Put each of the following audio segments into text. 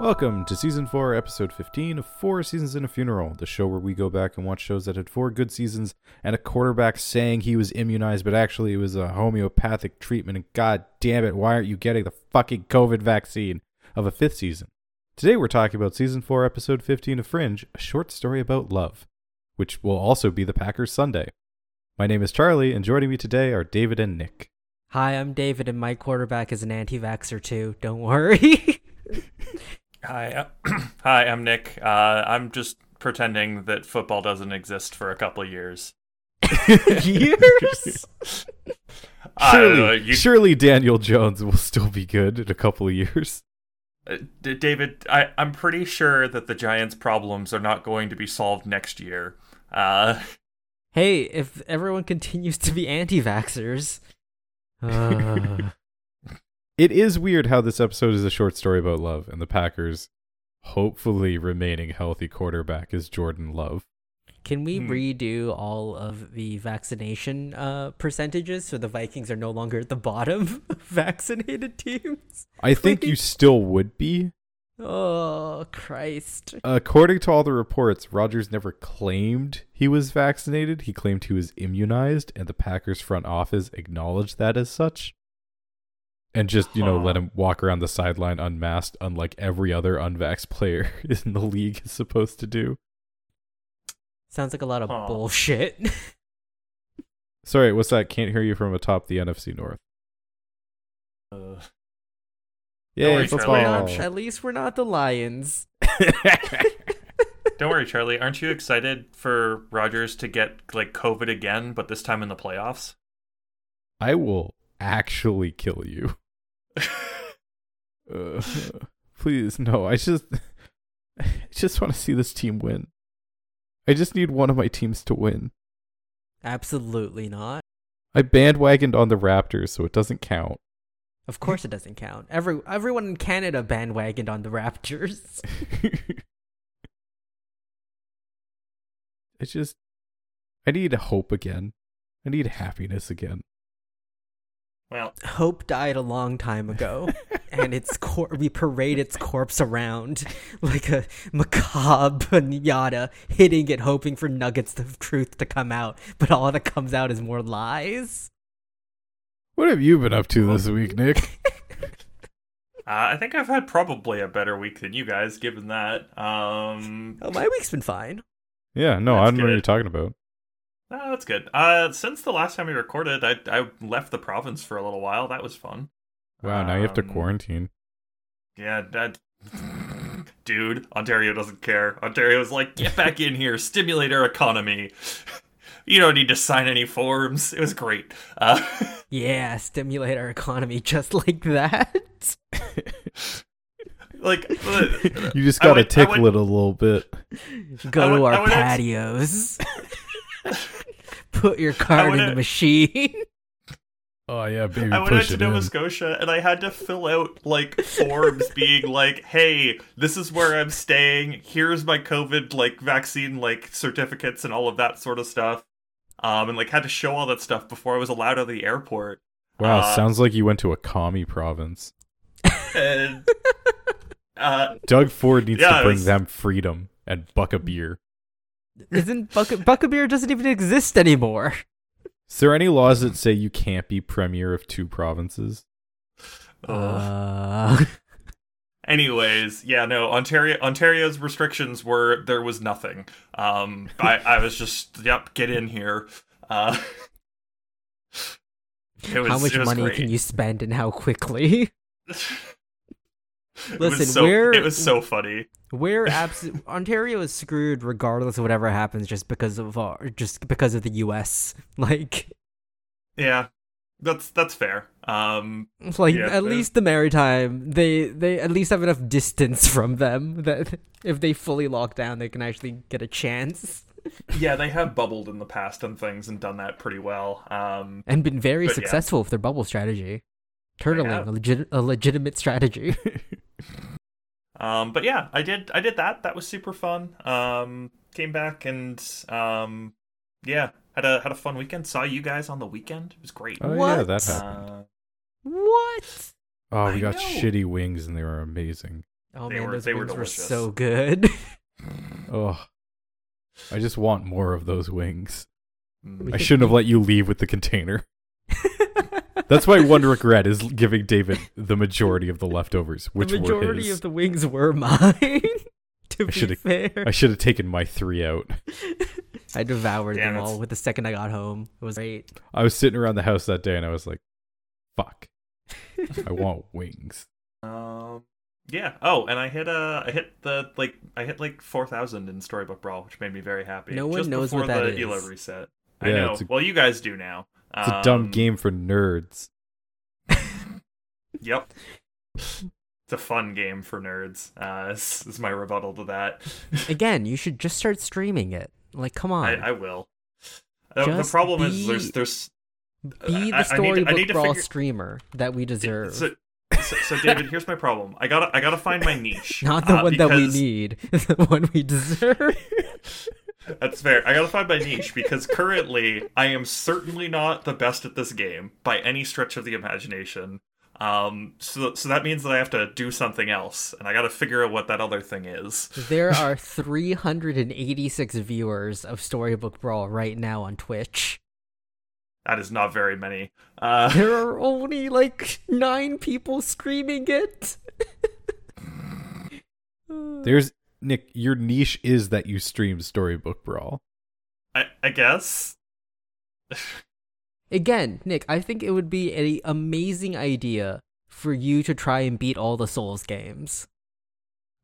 Welcome to season 4, episode 15 of Four Seasons in a Funeral, the show where we go back and watch shows that had four good seasons and a quarterback saying he was immunized, but actually it was a homeopathic treatment. And god damn it, why aren't you getting the fucking COVID vaccine of a fifth season? Today we're talking about season 4, episode 15 of Fringe, a short story about love, which will also be the Packers Sunday. My name is Charlie, and joining me today are David and Nick. Hi, I'm David, and my quarterback is an anti vaxxer too. Don't worry. Hi, uh, hi, I'm Nick. Uh, I'm just pretending that football doesn't exist for a couple of years. Years? I know, Surely, you- surely Daniel Jones will still be good in a couple of years. uh, D- David, I, I'm pretty sure that the Giants' problems are not going to be solved next year. Uh, hey, if everyone continues to be anti vaxxers. It is weird how this episode is a short story about love, and the Packers hopefully remaining healthy quarterback is Jordan Love. can we Hmm. redo all of the vaccination uh, percentages so the Vikings are no longer at the bottom of vaccinated teams? I think you still would be. Oh, Christ. According to all the reports, Rodgers never claimed he was vaccinated. He claimed he was immunized, and the Packers front office acknowledged that as such. And just, you know, Huh. let him walk around the sideline unmasked, unlike every other unvaxxed player in the league is supposed to do. Sounds like a lot of Huh. bullshit. Sorry, what's that? Can't hear you from atop the NFC North. uh, Yay, worry, Charlie. At least we're not the Lions. don't worry, Charlie. Aren't you excited for Rodgers to get like COVID again, but this time in the playoffs? I will actually kill you. Uh, please, no. I just, I just want to see this team win. I just need one of my teams to win. Absolutely not. I bandwagoned on the Raptors, so it doesn't count. Of course, it doesn't count. Every everyone in Canada bandwagoned on the Raptors. I just, I need hope again. I need happiness again. Well, Hope died a long time ago, and its cor- we parade its corpse around like a macabre pinata, hitting it, hoping for nuggets of truth to come out. But all that comes out is more lies. What have you been up to this week, Nick? uh, I think I've had probably a better week than you guys, given that. Um, Oh, my week's been fine. Yeah, no, I don't know what you're talking about. Oh, that's good. Uh, since the last time we recorded, I I left the province for a little while. That was fun. Wow, now you have to Um, quarantine. Yeah, that. Dude, Ontario doesn't care. Ontario's like, get back in here, stimulate our economy. You don't need to sign any forms. It was great. Uh, Yeah, stimulate our economy just like that. like, uh, You just gotta tickle went- it a little bit. Go I to would- our would act- patios. Put your card would in the machine. Oh yeah, baby, I went out to Nova in. Scotia and I had to fill out like forms being like, "Hey, this is where I'm staying. Here's my COVID like vaccine like certificates and all of that sort of stuff." Um, and like had to show all that stuff before I was allowed out of the airport. Wow, Uh, sounds like you went to a commie province. And uh, Doug Ford needs Yeah, to bring was- them freedom and buck a beer. Isn't Buck- Buckabeer doesn't even exist anymore? Is there any laws that say you can't be premier of two provinces? Uh, anyways, yeah, no, Ontario Ontario's restrictions were there was nothing. Um, I I was just yep, get in here. Uh, it was, how much it was money great. can you spend and how quickly? Listen, so, we're- it was so funny. We're abs- Ontario is screwed regardless of whatever happens, just because of our, just because of the U.S. Like, Yeah, that's that's fair. Um, like Yeah, at least the maritime, they they at least have enough distance from them that if they fully lock down, they can actually get a chance. yeah, they have bubbled in the past and things and done that pretty well. Um, and been very But yeah. successful with their bubble strategy. Turtling, a, legit, a legitimate strategy. um, but yeah, I did I did that. That was super fun. Um, came back and um, yeah, had a had a fun weekend. Saw you guys on the weekend. It was great. Oh yeah, What? that happened. Uh, what? Oh, we I got know. shitty wings and they were amazing. Oh They man, were- those they were wings were delicious. so good. Oh, I just want more of those wings. Mm. I shouldn't have let you leave with the container. That's why one regret is giving David the majority of the leftovers, which the were majority of the wings were mine. to be fair, I should have taken my three out. I devoured Damn them it. all with the second I got home. It was great. I was sitting around the house that day and I was like, "Fuck, I want wings." Um. Yeah. Oh, and I hit uh, I hit the like I hit like four thousand in Storybook Brawl, which made me very happy. No one Just knows before what that the ELO is. reset. I know. a- well, you guys do now. It's a dumb Um, game for nerds. Yep. It's a fun game for nerds. Uh, is, is my rebuttal to that. Again, you should just start streaming it. Like, come on, I, I will. The Just problem is there's there's be the I- I need to- I need brawl figure- streamer that we deserve. so, so, so David, here's my problem. I gotta I gotta find my niche. Not the uh, one that we need, the one we deserve. That's fair. I gotta find my niche because currently I am certainly not the best at this game by any stretch of the imagination. Um, so so that means that I have to do something else, and I gotta figure out what that other thing is. There are 386 viewers of Storybook Brawl right now on Twitch. That is not very many. Uh, There are only like nine people streaming it. There's Nick. Your niche is that you stream Storybook Brawl. I, I guess. Again, Nick, I think it would be an amazing idea for you to try and beat all the Souls games.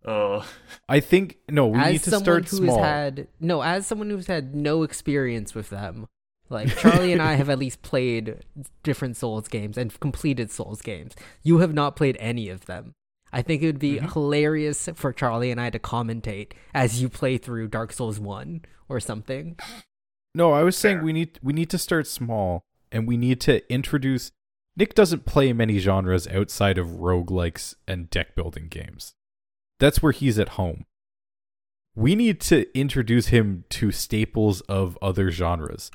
Uh, I think no. We as need to someone start who's small. had no, as someone who's had no experience with them, like Charlie and I have at least played different Souls games and completed Souls games. You have not played any of them. I think it would be Mm-hmm. hilarious for Charlie and I to commentate as you play through Dark Souls One or something. No, I was saying Fair. we need we need to start small and we need to introduce Nick doesn't play many genres outside of roguelikes and deck building games. That's where he's at home. We need to introduce him to staples of other genres.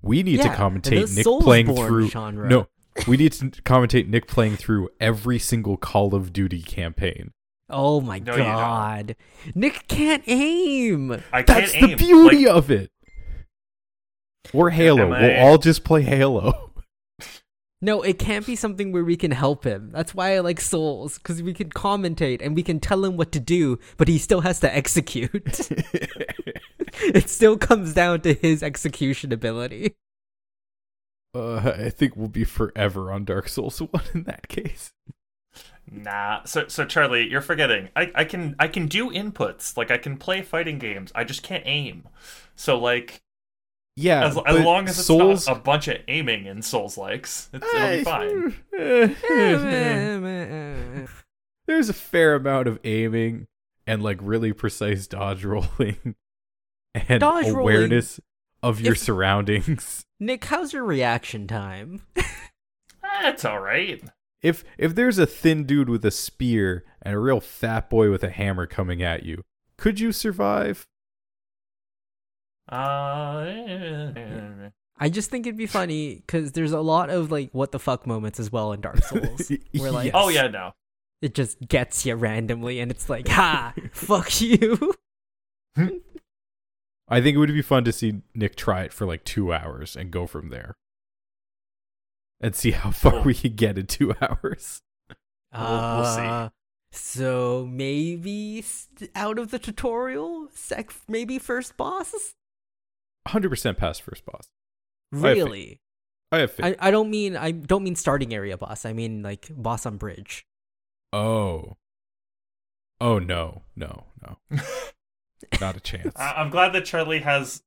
We need to Yeah, commentate the Nick playing through genre. No. We need to commentate Nick playing through every single Call of Duty campaign. Oh my No, god, Nick can't aim. I That's can't the aim. beauty Like, of it. Or Halo. Am We'll I- all just play Halo. No, it can't be something where we can help him. That's why I like Souls, because we can commentate and we can tell him what to do, but he still has to execute. it still comes down to his execution ability. Uh, I think we'll be forever on Dark Souls 1 in that case. Nah. So so Charlie, you're forgetting. I, I can I can do inputs. Like I can play fighting games. I just can't aim. So like Yeah, as, as long as it's Souls, not a bunch of aiming in Souls likes, it'll be fine. There's a fair amount of aiming and like really precise dodge rolling and Dodge rolling. awareness of your If- surroundings. Nick, how's your reaction time? That's all right. If if there's a thin dude with a spear and a real fat boy with a hammer coming at you, could you survive? Uh, I just think it'd be funny because there's a lot of like what the fuck moments as well in Dark Souls, where like Yes. oh yeah, no. it just gets you randomly, and it's like, ha, fuck you. I think it would be fun to see Nick try it for like two hours and go from there. And see how far Cool. we could get in two hours. We'll- we'll see. Uh, So maybe st- out of the tutorial, sec maybe first boss. 100% past first boss. I have. Really? I have faith. I, I don't mean I don't mean starting area boss. I mean like boss on bridge. oh. Oh, no. No, no. Not a chance. I- I'm glad that Charlie has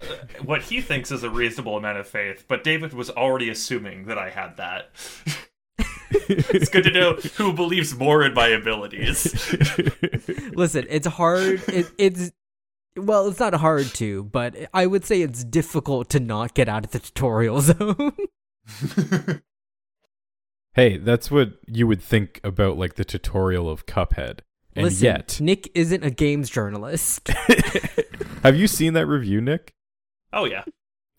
uh, what he thinks is a reasonable amount of faith, but David was already assuming that I had that. it's good to know who believes more in my abilities. Listen, it's hard. It, it's well, it's not hard to, but I would say it's difficult to not get out of the tutorial zone. hey, that's what you would think about like the tutorial of Cuphead. And Listen, yet, Nick isn't a games journalist. have you seen that review, Nick? oh yeah.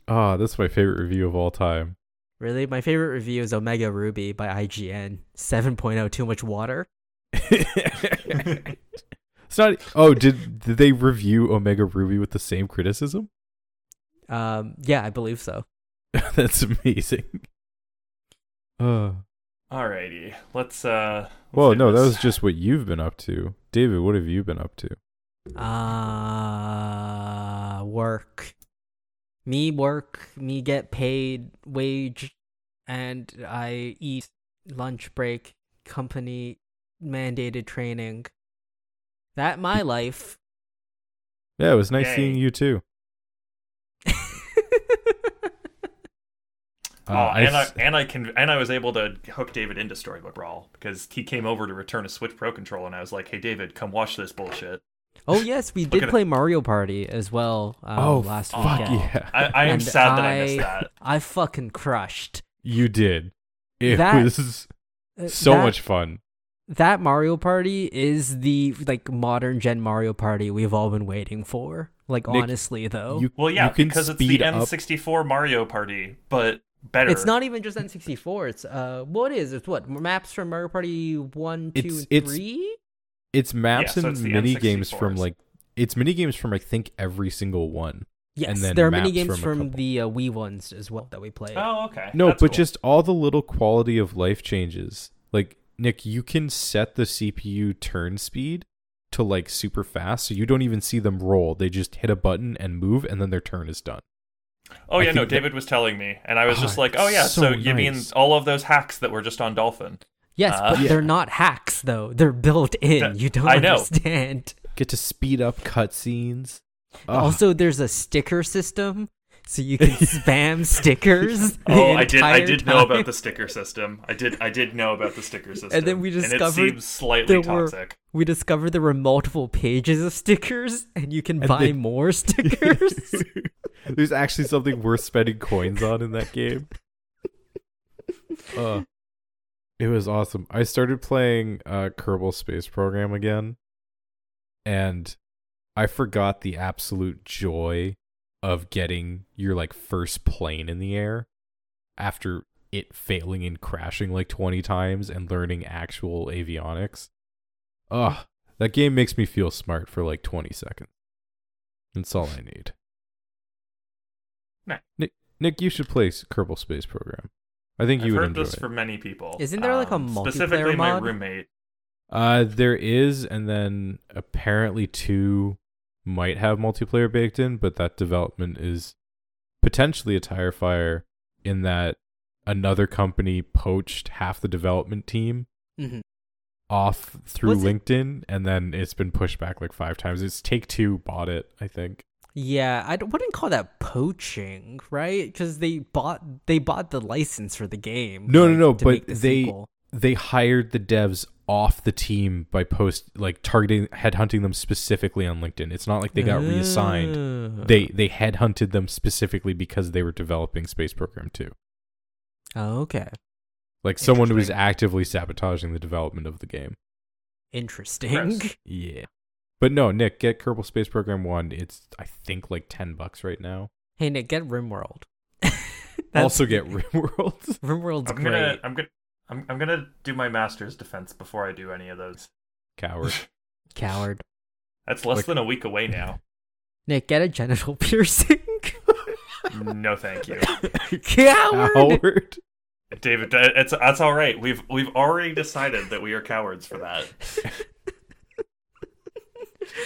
Ah, that's my favorite review of all time. Really, my favorite review is Omega Ruby by IGN. 7.0 Too much water. it's not. Oh, did did they review Omega Ruby with the same criticism? Um, yeah, I believe so. That's amazing. Uh, Alrighty, let's. uh let's well, do no, that was just what you've been up to, David. What have you been up to? Uh, work. Me work, me get paid wage, and I eat lunch break, company mandated training. That my life. Yeah, it was nice Yay. seeing you too. Oh, Uh, and I s- and I can and I was able to hook David into Storybook Brawl because he came over to return a Switch Pro control, and I was like, "Hey, David, come watch this bullshit." oh yes, we did at it. play Mario Party as well. Um, oh, last fuck weekend. yeah, I, I am sad that I missed that. I fucking crushed. you did. It That- was Uh, so that- much fun. That Mario Party is the like modern gen Mario Party we've all been waiting for. Like Nick, honestly though. You, Well, yeah, you can because it's the speed up. N64 Mario Party, but better. It's not even just N64. It's uh, what is it? What maps from Mario Party one, two, It's- and it's- three? It's maps Yeah, so and it's the mini games from like it's mini games from I think every single one. Yes, then there are mini games from from, the uh, Wii ones as well that we played. Oh, okay. No, That's but cool. just all the little quality of life changes. Like Nick, you can set the CPU turn speed to like super fast, so you don't even see them roll. They just hit a button and move, and then their turn is done. Oh yeah, no, think that- David was telling me, and I was just Ah, like, "Oh yeah, so so, you mean all of those hacks that were just on Dolphin?" yes, uh, but Yeah. they're not hacks though. They're built in. That- you don't I know. understand. Get to speed up cutscenes. Ugh. Also, there's a sticker system, so you can spam stickers. the Oh, I did. I entire did know about the sticker system. I did. I did know about the sticker system. And then we it discovered seems slightly there were- toxic. We discovered there were multiple pages of stickers, and you can And buy they- more stickers. There's actually something worth spending coins on in that game. Uh, it was awesome. I started playing uh, Kerbal Space Program again, and I forgot the absolute joy of getting your like first plane in the air after it failing and crashing like 20 times and learning actual avionics. Ugh, that game makes me feel smart for like 20 seconds. That's all I need. Nice. Nick, Nick, you should play Kerbal Space Program. I think I've you would heard enjoy this it. from many people. Isn't there, like, a Um, multiplayer specifically my mod? roommate? Uh, there is, and then apparently two might have multiplayer baked in, but that development is potentially a tire fire in that another company poached half the development team Mhm. off through Was it- LinkedIn, and then it's been pushed back like five times. It's Take Two bought it, I think. Yeah, I wouldn't call that poaching, right? Because they bought they bought the license for the game. No, no, like, no, to but the they- sequel. They hired the devs off the team by post like targeting headhunting them specifically on LinkedIn. It's not like they got reassigned. Oh. They they headhunted them specifically because they were developing Space Program 2. Oh, okay, Like someone who was actively sabotaging the development of the game. interesting. Gross. Yeah. But no, Nick, get Kerbal Space Program 1. It's I think like 10 bucks right now. hey Nick, get RimWorld. That's- also get RimWorld. RimWorld's I'm great. gonna. I'm gonna. I'm, I'm gonna do my master's defense before I do any of those. Coward. Coward. That's less Like- than a week away now. Nick, get a genital piercing. No, thank you, Coward. Coward. David. that- It's that's all right. We've we've already decided that we are cowards for that.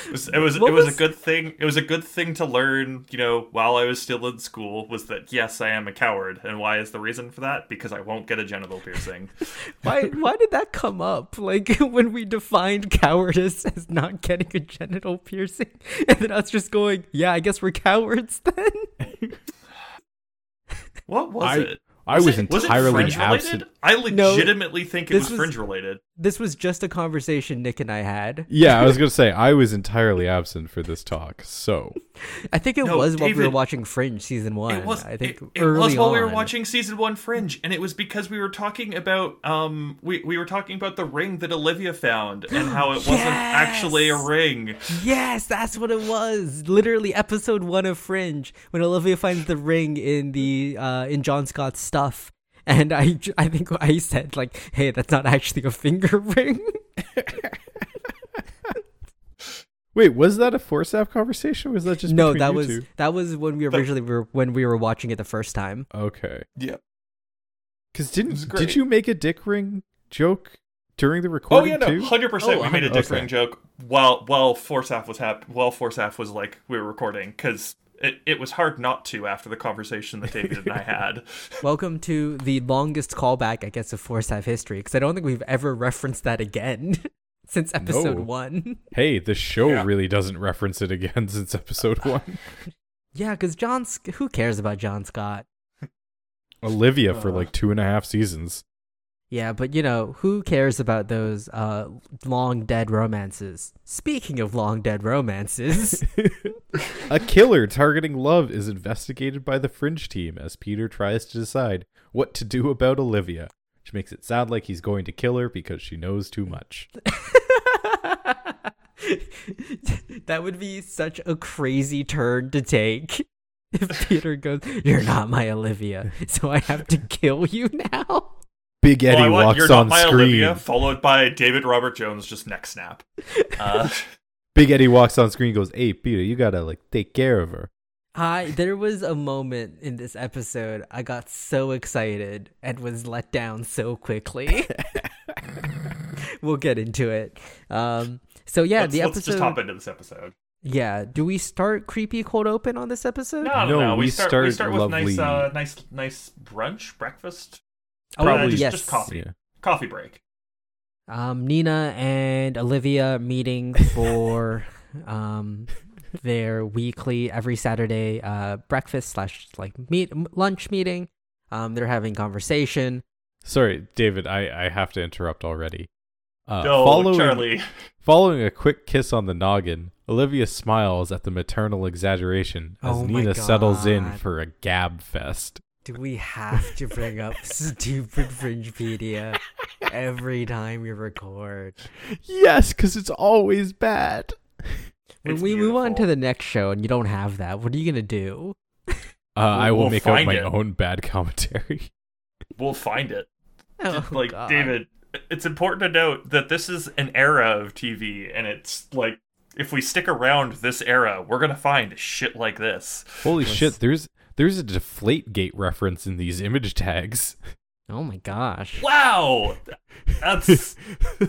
It was it was, it was was- a good thing. It was a good thing to learn, you know, while I was still in school. Was that yes, I am a coward, and why is the reason for that? Because I won't get a genital piercing. Why why did that come up? Like when we defined cowardice as not getting a genital piercing, and then us just going, "Yeah, I guess we're cowards then." What was I- it? I was it, was it entirely fringe related? absent. I No, legitimately think it was, was- fringe related. This was just a conversation Nick and I had. Yeah, I was going to say I was entirely absent for this talk. So, I think it No, was while we were watching Fringe season one. It was. I think it, it was while we were watching season one Fringe, and it was because we were talking about um we we were talking about the ring that Olivia found and how it wasn't actually a ring. Yes, that's what it was. Literally, episode one of Fringe, when Olivia finds the ring in the uh, in John Scott's stuff, and I, I think I said like, "Hey, that's not actually a finger ring." Wait, was that a Force conversation? Or was that just no, that you was two? that was when we originally were when we were watching it the first time. okay? Yeah. Because didn't did you make a dick ring joke during the oh, recording? Oh yeah, no, hundred percent. Oh, We made a dick okay. ring joke while while Forceaf was hap- while Forceaf was like we were recording because it, it was hard not to after the conversation that David and I had. Welcome to the longest callback, I guess, of Force Have history, because I don't think we've ever referenced that again since episode No. one. Hey, the show Yeah. really doesn't reference it again since episode one. Yeah, because John, who cares about John Scott? Olivia for Uh. like two and a half seasons. Yeah, but you know, who cares about those uh, long dead romances? Speaking of long dead romances, a killer targeting Love is investigated by the Fringe team as Peter tries to decide what to do about Olivia, which makes it sound like he's going to kill her because she knows too much. that would be such a crazy turn to take. If Peter goes, You're not my Olivia, so I have to kill you now. Big Eddie well, want walks you're on not my screen. Olivia, followed by David Robert Jones just neck snap. Uh, Big Eddie walks on screen goes, Hey Peter, you gotta like take care of her. I there was a moment in this episode I got so excited and was let down so quickly. we'll get into it. Um so yeah, let's, the let's episode just hop into this episode. Yeah, do we start creepy cold open on this episode? No, no, No, no. We, we start. start we start with nice, uh, nice, nice brunch, breakfast, Oh, Probably- just, yes. just coffee, Yeah. coffee break. Um Nina and Olivia meeting for um their weekly every Saturday uh breakfast slash like meet lunch meeting. Um they're having conversation. Sorry, David, I, I have to interrupt already. Uh, no, following, Charlie. Following a quick kiss on the noggin, Olivia smiles at the maternal exaggeration as Oh my Nina settles in for a gab fest. Do we have to bring up stupid Fringepedia every time we record? Yes, because it's always bad. When It's we move on to the next show and you don't have that, what are you gonna do? Uh, I will we'll make up my it. own bad commentary. We'll find it. Oh, like God. David, it's important to note that this is an era of TV, and it's like if we stick around this era, we're gonna find shit like this. Holy Let's- shit, there's there's a deflate gate reference in these image tags. Oh my gosh. Wow, that's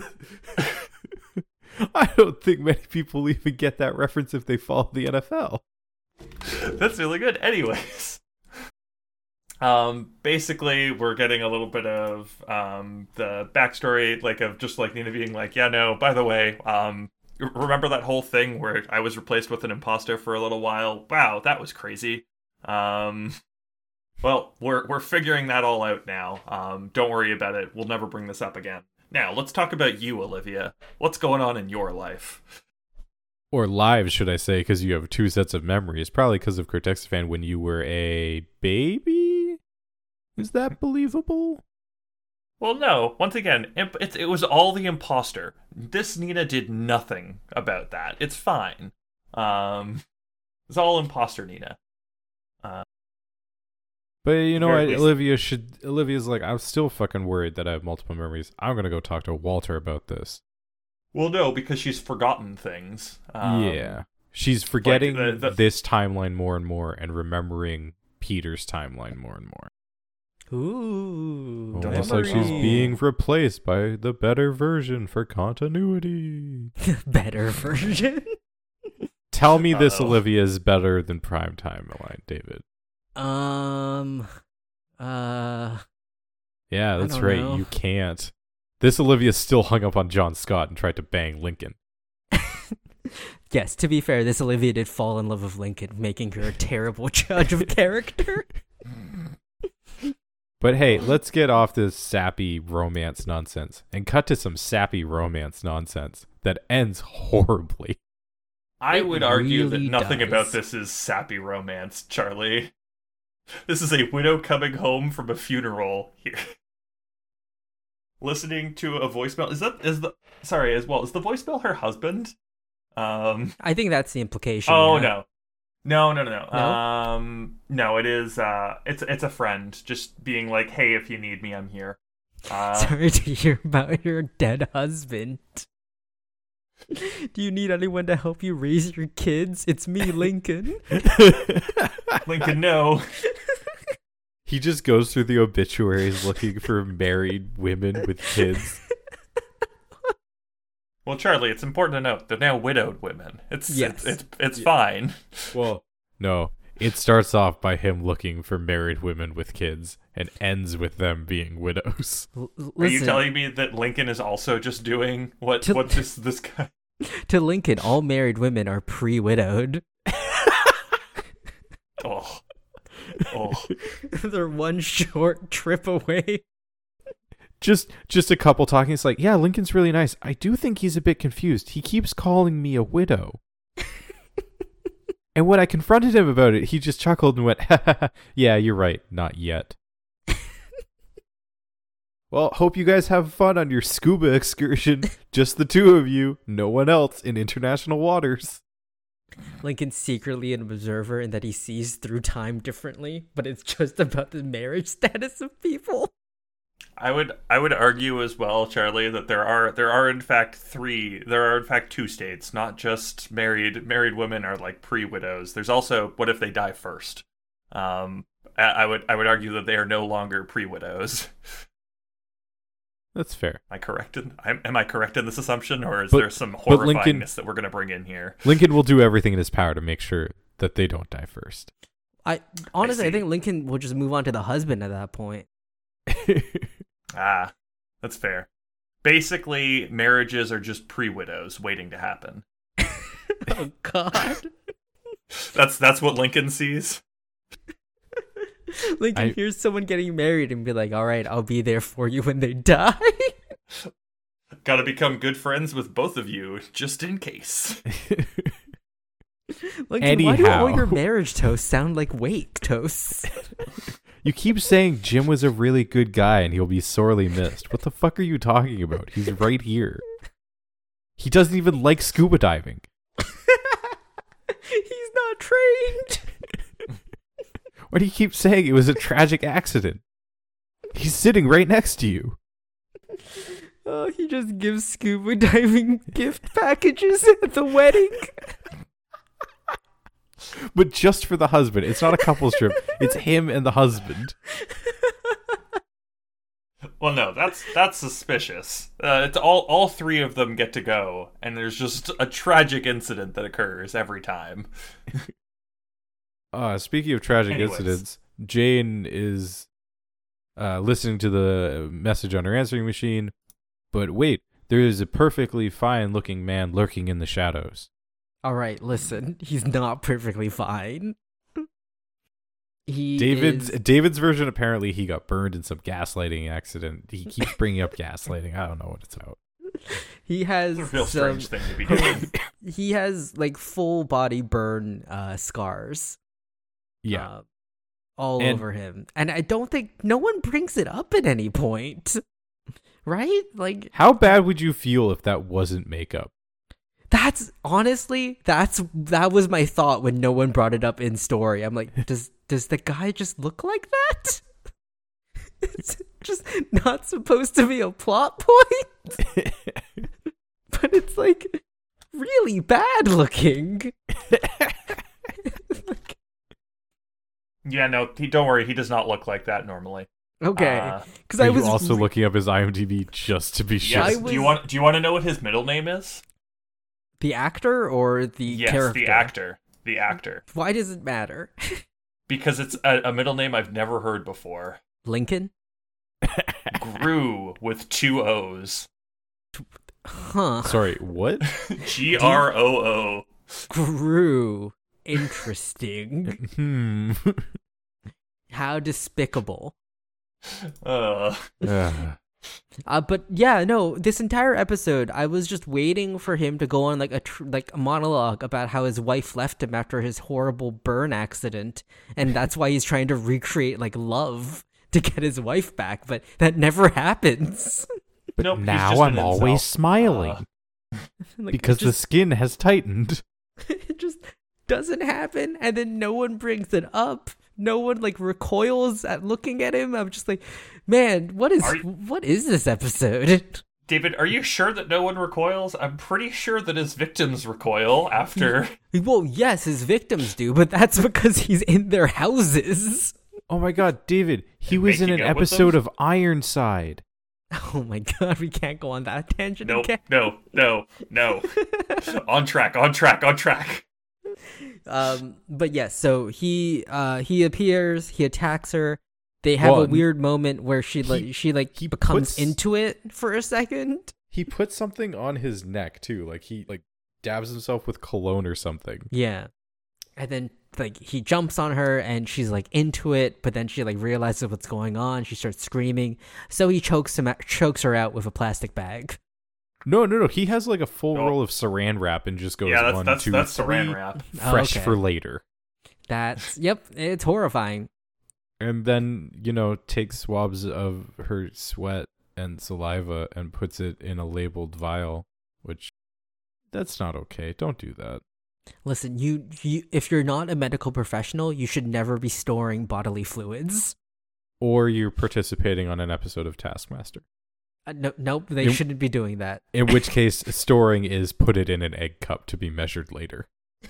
I don't think many people even get that reference if they follow the NFL. that's really good. Anyways, um, basically, we're getting a little bit of um the backstory, like of just like Nina being like, yeah, no, by the way, um. Remember that whole thing where I was replaced with an imposter for a little while? Wow, that was crazy. Um, well, we're we're figuring that all out now. Um, don't worry about it. We'll never bring this up again. Now, let's talk about you, Olivia. What's going on in your life? Or lives, should I say, because you have two sets of memories. Probably because of Cortexiphan when you were a baby? Is that believable? Well, no. Once again, it was all the imposter. This Nina did nothing about that. It's fine. Um, it's all imposter Nina. But you know what? least- Olivia should. Olivia's like, I'm still fucking worried that I have multiple memories. I'm gonna go talk to Walter about this. Well, no, because she's forgotten things. Um, yeah, she's forgetting the- the- this timeline more and more, and remembering Peter's timeline more and more. Ooh. Almost like she's being replaced by the better version for continuity. better version. Tell me this Uh-oh. Olivia is better than prime timeline, David. um. Uh. Yeah, that's don't right. know. You can't. This Olivia still hung up on John Scott and tried to bang Lincoln. Yes. To be fair, this Olivia did fall in love with Lincoln, making her a terrible judge of character. But hey, let's get off this sappy romance nonsense and cut to some sappy romance nonsense that ends horribly. I would argue that nothing does. about this is sappy romance, Charlie. This is a widow coming home from a funeral here. Listening to a voicemail. Is that is the sorry, as well, is the voicemail her husband? Um I think that's the implication. Oh yeah. no. No, no, no, no. No? Um, no, it is. Uh, it's it's a friend just being like, "Hey, if you need me, I'm here." Uh, Sorry to hear about your dead husband. Do you need anyone to help you raise your kids? It's me, Lincoln. Lincoln, no. he just goes through the obituaries looking for married women with kids. Well, Charlie, it's important to note they're now widowed women. It's Yes. it's it's, it's fine. Well, no. It starts off by him looking for married women with kids and ends with them being widows. L- l- Are you telling me that Lincoln is also just doing what To- what this this guy? to Lincoln, all married women are pre-widowed. Oh, oh. They're one short trip away. Just just a couple talking. It's like, yeah, Lincoln's really nice. I do think he's a bit confused. He keeps calling me a widow. And when I confronted him about it, he just chuckled and went, "Yeah, you're right. Not yet." well, hope you guys have fun on your scuba excursion. just the two of you, no one else in international waters. Lincoln's secretly an observer in that he sees through time differently, but it's just about the marriage status of people. I would I would argue as well, Charlie, that there are there are in fact three there are in fact two states, not just married married women are like pre widows. There's also what if they die first? Um, I, I would I would argue that they are no longer pre widows. That's fair. Am I correct? In, am am I correct in this assumption, or is But- there some but Lincoln- horrifyingness that we're going to bring in here? Lincoln will do everything in his power to make sure that they don't die first. I honestly, I, see. think Lincoln will just move on to the husband at that point. Ah, that's fair. Basically, marriages are just pre widows waiting to happen. oh God, That's that's what Lincoln sees. Lincoln I- hears someone getting married and be like, "All right, I'll be there for you when they die." Got to become good friends with both of you, just in case. Lincoln, why do all your marriage toasts sound like wake toasts? You keep saying Jim was a really good guy and he'll be sorely missed. What the fuck are you talking about? He's right here. He doesn't even like scuba diving. He's not trained. Why do you keep saying it was a tragic accident? He's sitting right next to you. Oh, he just gives scuba diving gift packages at the wedding. But just for the husband. It's not a couple's trip. It's him and the husband. Well, no, that's that's suspicious. Uh, it's all all three of them get to go, and there's just a tragic incident that occurs every time. Uh, speaking of tragic Anyways. incidents, Jane is uh, listening to the message on her answering machine. But wait, there is a perfectly fine looking man lurking in the shadows. All right, listen. He's not perfectly fine. He David's is- David's version apparently he got burned in some gaslighting accident. He keeps bringing up gaslighting. I don't know what it's about. he has It's a real some, strange thing to be doing. he has like full body burn uh scars Yeah. uh, all And- over him. And I don't think no one brings it up at any point. Right? Like How bad would you feel if that wasn't makeup? That's honestly that's that was my thought when no one brought it up in story. I'm like, does does the guy just look like that? It's just not supposed to be a plot point, but it's like really bad looking. Like, yeah, no, he, don't worry, he does not look like that normally. okay, Uh, because Are I you was also re- looking up his IMDb just to be sure? yes. I Do you want do you want to know what his middle name is? The actor or the yes, character. the actor. The actor. Why does it matter? Because it's a, a middle name I've never heard before. Lincoln, Grew with two O's. huh? Sorry, what? G R O O. Grew. Interesting. hmm. How despicable. Uh, Ugh. Uh, but yeah, no. This entire episode, I was just waiting for him to go on like a tr- like a monologue about how his wife left him after his horrible burn accident, and that's why he's trying to recreate like love to get his wife back. But that never happens. But Nope, now I'm an always incel. smiling Uh, like, because it the skin has tightened. it just doesn't happen and then no one brings it up no one like recoils at looking at him i'm just like man what is you- what is this episode David, are you sure that no one recoils? I'm pretty sure that his victims recoil after. well yes his victims do but that's because he's in their houses Oh my god, David, he And was in an making out with episode of Ironside. oh my god we can't go on that tangent no, again no, no, no. on track, on track, on track. Um but yes so he uh he appears he attacks her they have Well, a weird moment where she like he- she like he becomes puts- into it for a second He puts something on his neck too, like he like dabs himself with cologne or something. Yeah. And then like he jumps on her and she's like into it, but then she like realizes what's going on. She starts screaming. So he chokes him out, chokes her out with a plastic bag. No, no, no. He has like a full Oh. roll of saran wrap and just goes yeah, that's one, that's two, that's saran three, wrap. Oh, fresh okay. for later. That's yep, it's horrifying. And then, you know, takes swabs of her sweat and saliva and puts it in a labeled vial, which that's not okay. Don't do that. Listen, you, you if you're not a medical professional, you should never be storing bodily fluids. Or you're participating on an episode of Taskmaster. Uh, no, nope, they You- shouldn't be doing that. In which case, storing is put it in an egg cup to be measured later.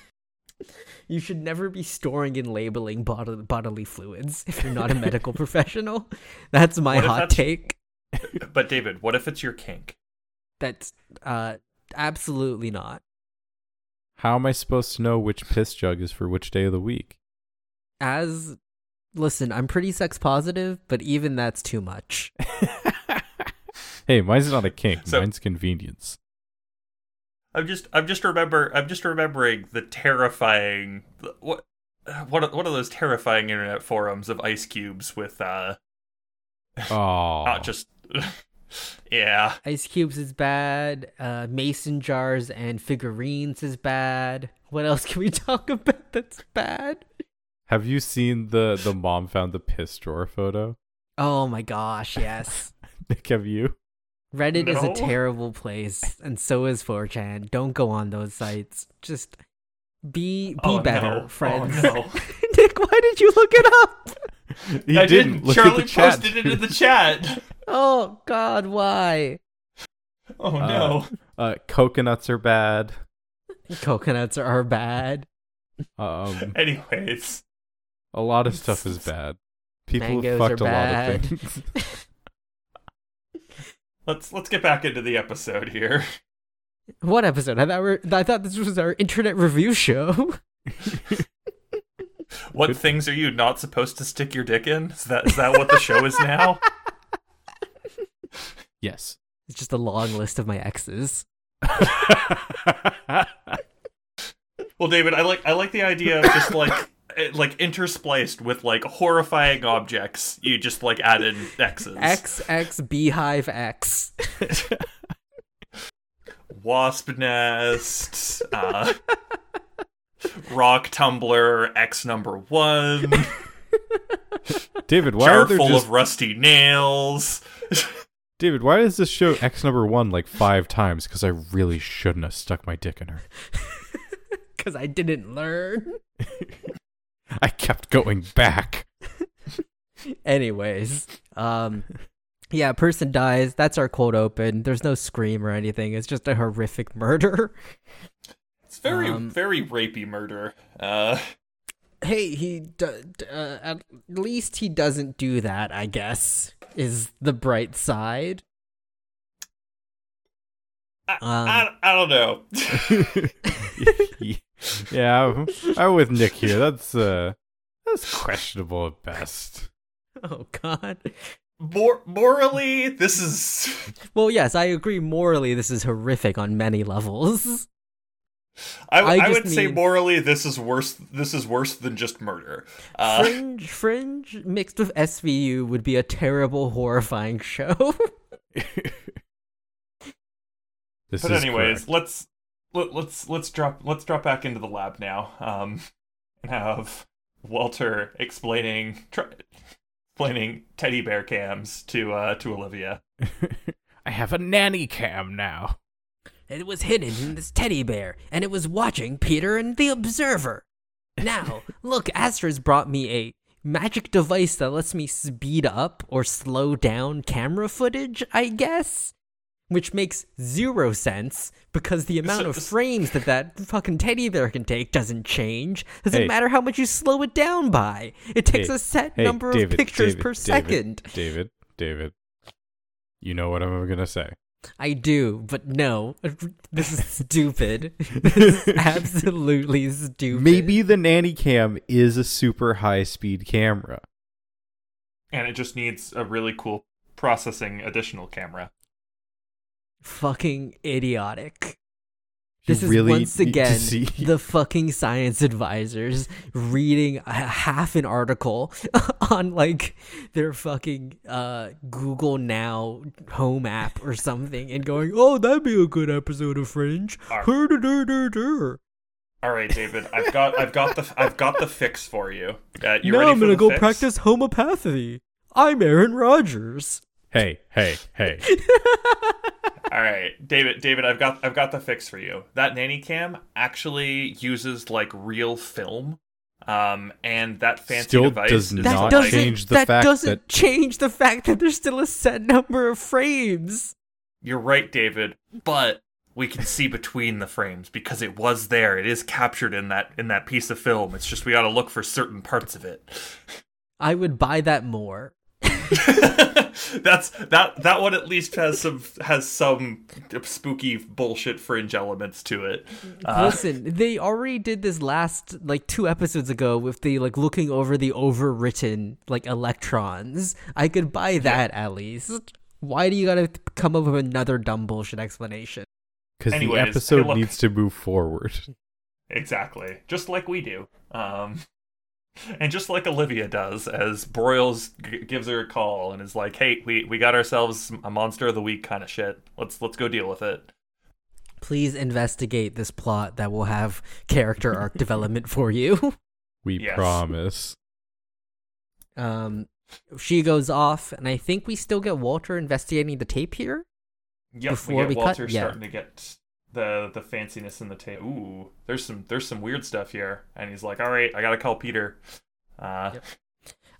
You should never be storing and labeling bod- bodily fluids if you're not a medical professional. That's my What hot that's- take. But David, what if it's your kink? That's uh absolutely not. How am I supposed to know which piss jug is for which day of the week? As listen, I'm pretty sex positive, but even that's too much. Hey, mine's not a kink. So- mine's convenience. I'm just I'm just remember I'm just remembering the terrifying what one of, one of those terrifying internet forums of ice cubes with uh Oh, not just yeah Ice cubes is bad. Uh, mason jars and figurines is bad. What else can we talk about that's bad? Have you seen the the mom found the piss drawer photo? Oh my gosh, yes. Nick, have you? Reddit is a terrible place, and so is 4chan. Don't go on those sites. Just be be oh, better, no. friends. Oh, no. Nick, why did you look it up? He I didn't. didn't. Charlie the chat. posted it in the chat. Oh God, why? Oh no. Uh, coconuts are bad. Coconuts are bad. Um, Anyways, a lot of stuff is bad. People Mangoes have fucked are a lot of things. Let's let's get back into the episode here. What episode? I thought we're, I thought this was our internet review show. What things are you not supposed to stick your dick in? Is that is that what the show is now? yes. It's just a long list of my exes. Well, David, I like I like the idea of just like like interspliced with like horrifying objects. You just like add in X's. X X Beehive X. wasp nest, uh, rock tumbler X number one, David, why jar are there full just of rusty nails. David? Why does this show X number one like five times? Because I really shouldn't have stuck my dick in her. Because I didn't learn. I kept going back. Anyways, um, yeah, person dies. That's our cold open. There's no scream or anything. It's just a horrific murder. It's very Um, very rapey murder. Uh, Hey, he d- d- uh, at least he doesn't do that. I guess is the bright side. I, Um, I, I don't know. yeah, I'm, I'm with Nick here. That's uh, that's questionable at best. Oh God. Mor- morally, this is. Well, yes, I agree. Morally, this is horrific on many levels. I, I I just would say morally, this is worse. This is worse than just murder. Uh, Fringe, Fringe mixed with SVU would be a terrible, horrifying show. This but is anyways, correct. let's let, let's let's drop let's drop back into the lab now. Um, and have Walter explaining try, explaining teddy bear cams to uh to Olivia. I have a nanny cam now. it was hidden in this teddy bear, and it was watching Peter and the Observer. Now, look, Astra's brought me a magic device that lets me speed up or slow down camera footage, I guess. Which makes zero sense because the amount of frames that that fucking teddy bear can take doesn't change. Doesn't Hey. matter how much you slow it down by. It takes Hey, a set hey, number David, of pictures David, per David, second. David, David, you know what I'm gonna say. I do, but no. This is stupid. this is absolutely stupid. Maybe the nanny cam is a super high speed camera. and it just needs a really cool processing additional camera. Fucking idiotic. You This is really once again the fucking science advisors reading a half an article on like their fucking uh, Google Now home app or something and going, "Oh, that'd be a good episode of Fringe." All right, David, I've got I've got the I've got the fix for you. Uh, you now ready I'm gonna the go fix? practice homeopathy. I'm Aaron Rodgers. Hey, hey, hey. All right, David. David, I've got I've got the fix for you. That nanny cam actually uses like real film, um, and that fancy Still device does is That not doesn't change the that fact doesn't that- change the fact that there's still a set number of frames. You're right, David, but we can see between the frames because it was there. It is captured in that in that piece of film. It's just we got to look for certain parts of it. I would buy that more. That's that that one at least has some has some spooky bullshit fringe elements to it. Uh, Listen, they already did this last like two episodes ago with the like looking over the overwritten like electrons. I could buy that at least. Why do you gotta come up with another dumb bullshit explanation? Because the Anyways, hey, episode look. needs to move forward. Exactly. Just like we do. Um, and just like Olivia does, as Broyles g- gives her a call and is like, "Hey, we, we got ourselves a monster of the week kind of shit. Let's let's go deal with it." Please investigate this plot that will have character arc development for you. We Yes. promise. Um, she goes off, and I think we still get Walter investigating the tape here. Yep. Before we we get cut- Walter yeah. starting to get the the fanciness in the tape. Ooh, there's some there's some weird stuff here, and he's like, "All right, I gotta call Peter. Uh, Yep.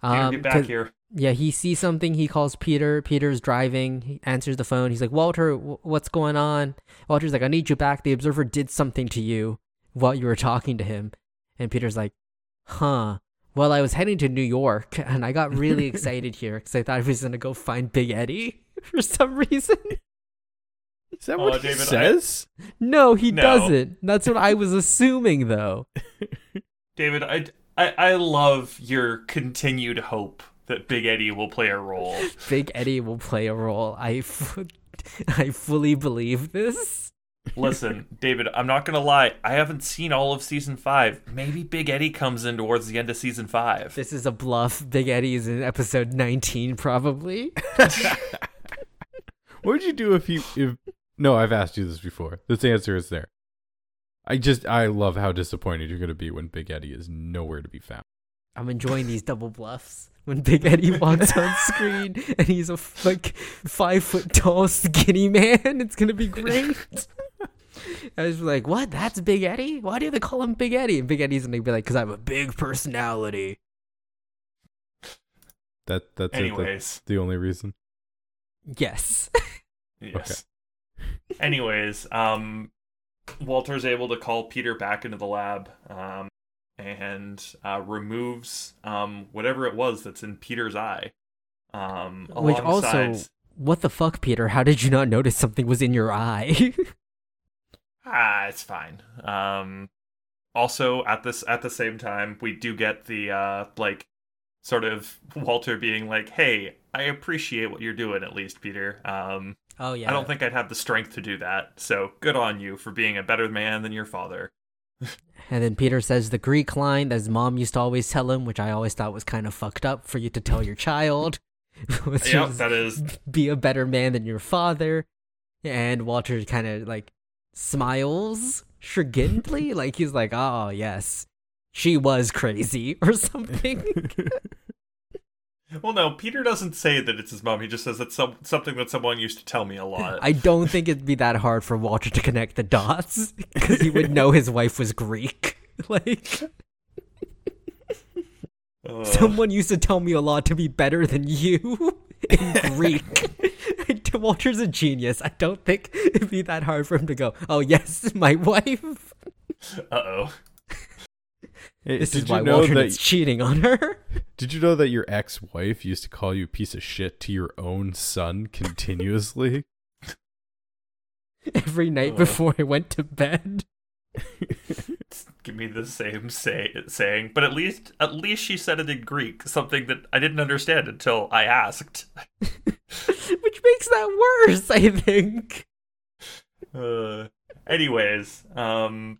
Peter, Um, get back here." Yeah, he sees something. He calls Peter. Peter's driving. He answers the phone. He's like, Walter, w- what's going on? Walter's like, I need you back. The observer did something to you while you were talking to him. And Peter's like, huh. Well, I was heading to New York and I got really excited here because I thought I was going to go find Big Eddie for some reason. Is that Oh, what he David, I- says? No, he No. doesn't. That's what I was assuming, though. David, I, I I love your continued hope that Big Eddie will play a role. Big Eddie will play a role. I, f- I fully believe this. Listen, David, I'm not gonna lie. I haven't seen all of season five. Maybe Big Eddie comes in towards the end of season five. This is a bluff. Big Eddie is in episode 19, probably. What would you do if you if No, I've asked you this before. This answer is there. I just I love how disappointed you're gonna be when Big Eddie is nowhere to be found. I'm enjoying these double bluffs. When Big Eddie walks on screen and he's a f- like five foot tall skinny man, it's gonna be great. I was like, "What? That's Big Eddie? Why do they call him Big Eddie?" And Big Eddie's gonna be like, "Cause I have a big personality." That that's it. Anyways, That's the only reason. Yes. yes. Anyways, um, Walter's able to call Peter back into the lab, um, and uh, removes um whatever it was that's in Peter's eye. Um, Which alongside- also, what the fuck, Peter? How did you not notice something was in your eye? Ah, it's fine. Um also at this at the same time, we do get the uh like sort of Walter being like, "Hey, I appreciate what you're doing at least, Peter. Um oh yeah. I don't think I'd have the strength to do that. So, good on you for being a better man than your father." And then Peter says the Greek line that his mom used to always tell him, which I always thought was kind of fucked up for you to tell your child. which Yep, is, that is be a better man than your father. And Walter kind of like smiles chagrinedly, like he's like, "Oh yes, she was crazy" or something. Well, no, Peter doesn't say that it's his mom. He just says it's some, something that someone used to tell me a lot. I don't think it'd be that hard for Walter to connect the dots because he would know his wife was Greek. like, Ugh. Someone used to tell me a lot to be better than you in Greek. Walter's a genius. I don't think it'd be that hard for him to go, oh, yes, my wife. Uh oh. Hey, This did is you why know Walter that? is cheating on her. Did you know that your ex-wife used to call you a piece of shit to your own son continuously? Every night Ugh. before I went to bed. Give me the same say- saying, but at least at least she said it in Greek, something that I didn't understand until I asked. Which makes that worse, I think. Uh, anyways, um,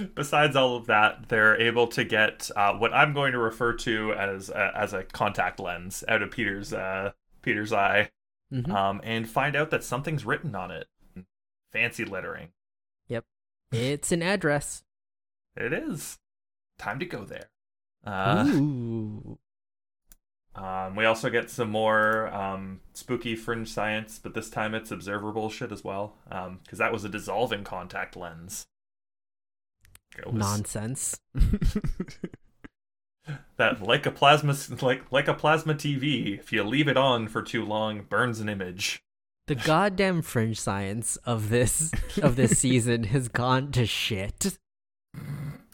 besides all of that, they're able to get uh, what I'm going to refer to as a, as a contact lens out of Peter's uh, Peter's eye, Mhm. um, and find out that something's written on it. Fancy lettering. Yep, it's an address. It is time to go there. Uh, Ooh. Um, we also get some more um, spooky fringe science, but this time it's observer bullshit as well, because that was a dissolving contact lens. It was- Nonsense. that like a plasma like like a plasma TV, if you leave it on for too long, burns an image. The goddamn fringe science of this of this season has gone to shit.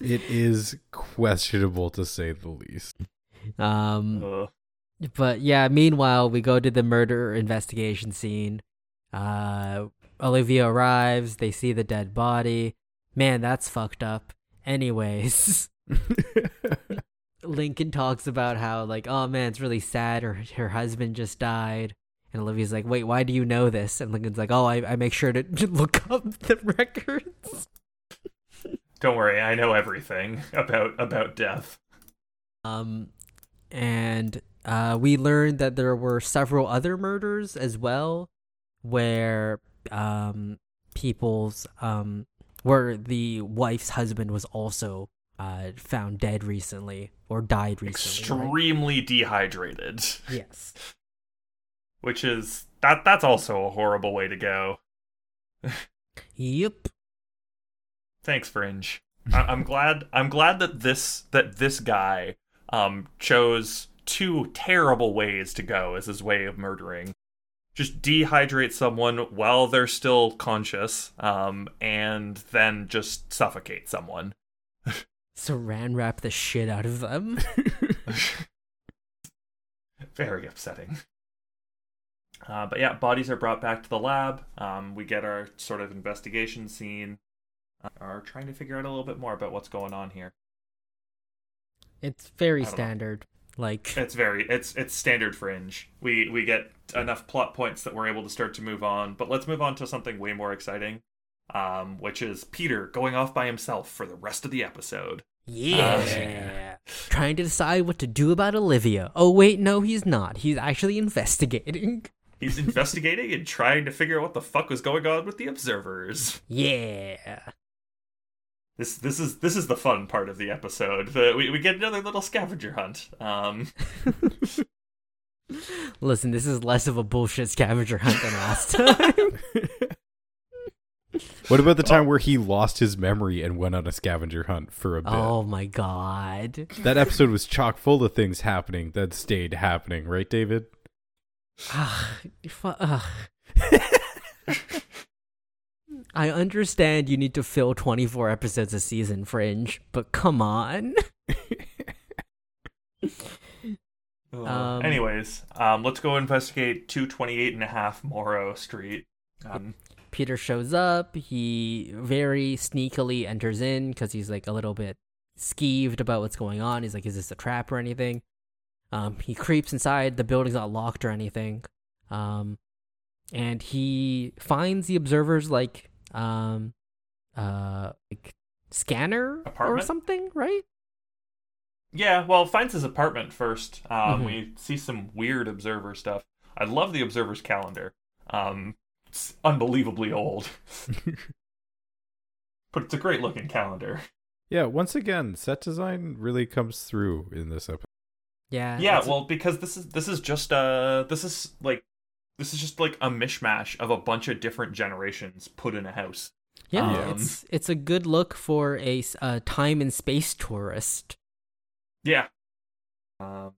it is questionable to say the least. Um Ugh. but yeah, meanwhile we go to the murder investigation scene. Uh Olivia arrives, they see the dead body. Man, that's fucked up. Anyways, Lincoln talks about how like, oh man, it's really sad. Her her husband just died, and Olivia's like, wait, why do you know this? And Lincoln's like, oh, I, I make sure to look up the records. Don't worry, I know everything about about death. Um, and uh, we learned that there were several other murders as well, where um people's um where the wife's husband was also uh found dead recently or died recently. right? Extremely dehydrated, Yes. which is that that's also a horrible way to go. Yep. Thanks, Fringe. I- I'm glad. I'm glad that this that this guy um chose two terrible ways to go as his way of murdering. Just dehydrate someone while they're still conscious, um, and then just suffocate someone. Saran wrap the shit out of them. Very upsetting. Uh, but yeah, bodies are brought back to the lab. Um, we get our sort of investigation scene. Uh, are trying to figure out a little bit more about what's going on here. It's very standard. Like It's very it's it's standard fringe. We we get enough plot points that we're able to start to move on. But let's move on to something way more exciting, um, which is Peter going off by himself for the rest of the episode. yeah. yeah. Trying to decide what to do about Olivia. Oh wait, no, he's not. He's actually investigating. He's investigating and trying to figure out what the fuck was going on with the observers. Yeah. This this is this is the fun part of the episode. The, we we get another little scavenger hunt. Um, Listen, this is less of a bullshit scavenger hunt than last time. what about the time where he lost his memory and went on a scavenger hunt for a bit? oh my god. That episode was chock full of things happening that stayed happening, right, David? Ah, fu- ugh. I understand you need to fill 24 episodes a season, Fringe, but come on. Um, anyways, um, let's go investigate 228 and a half Morrow Street. Um, Peter shows up. He very sneakily enters in because he's like a little bit skeeved about what's going on. He's like, "Is this a trap or anything?" Um, he creeps inside. The building's not locked or anything. Um, and he finds the observers like um, uh, like scanner or something, right? Yeah, well, finds his apartment first. Um, Mhm. We see some weird observer stuff. I love the observer's calendar. Um, it's unbelievably old, but it's a great looking calendar. Yeah, once again, set design really comes through in this episode. Yeah. Yeah, it's a- well, because this is this is just uh this is like this is just like a mishmash of a bunch of different generations put in a house. yeah, um, it's it's a good look for a time and space tourist. Yeah. Um,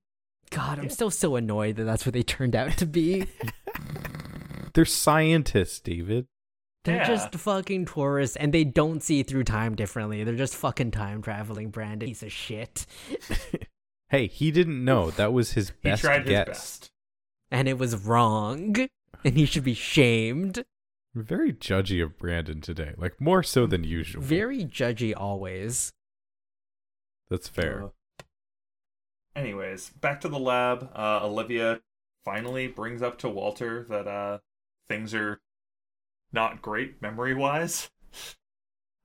God, I'm still so annoyed that that's what they turned out to be. They're scientists, David. They're Yeah. just fucking tourists, and they don't see through time differently. They're just fucking time traveling, Brandon. Piece of shit. Hey, he didn't know. That was his he best tried his guess. best. And it was wrong. And he should be shamed. Very judgy of Brandon today, like more so than usual. Very judgy always. That's fair. Uh, anyways, back to the lab. Uh, Olivia finally brings up to Walter that uh, things are not great memory wise.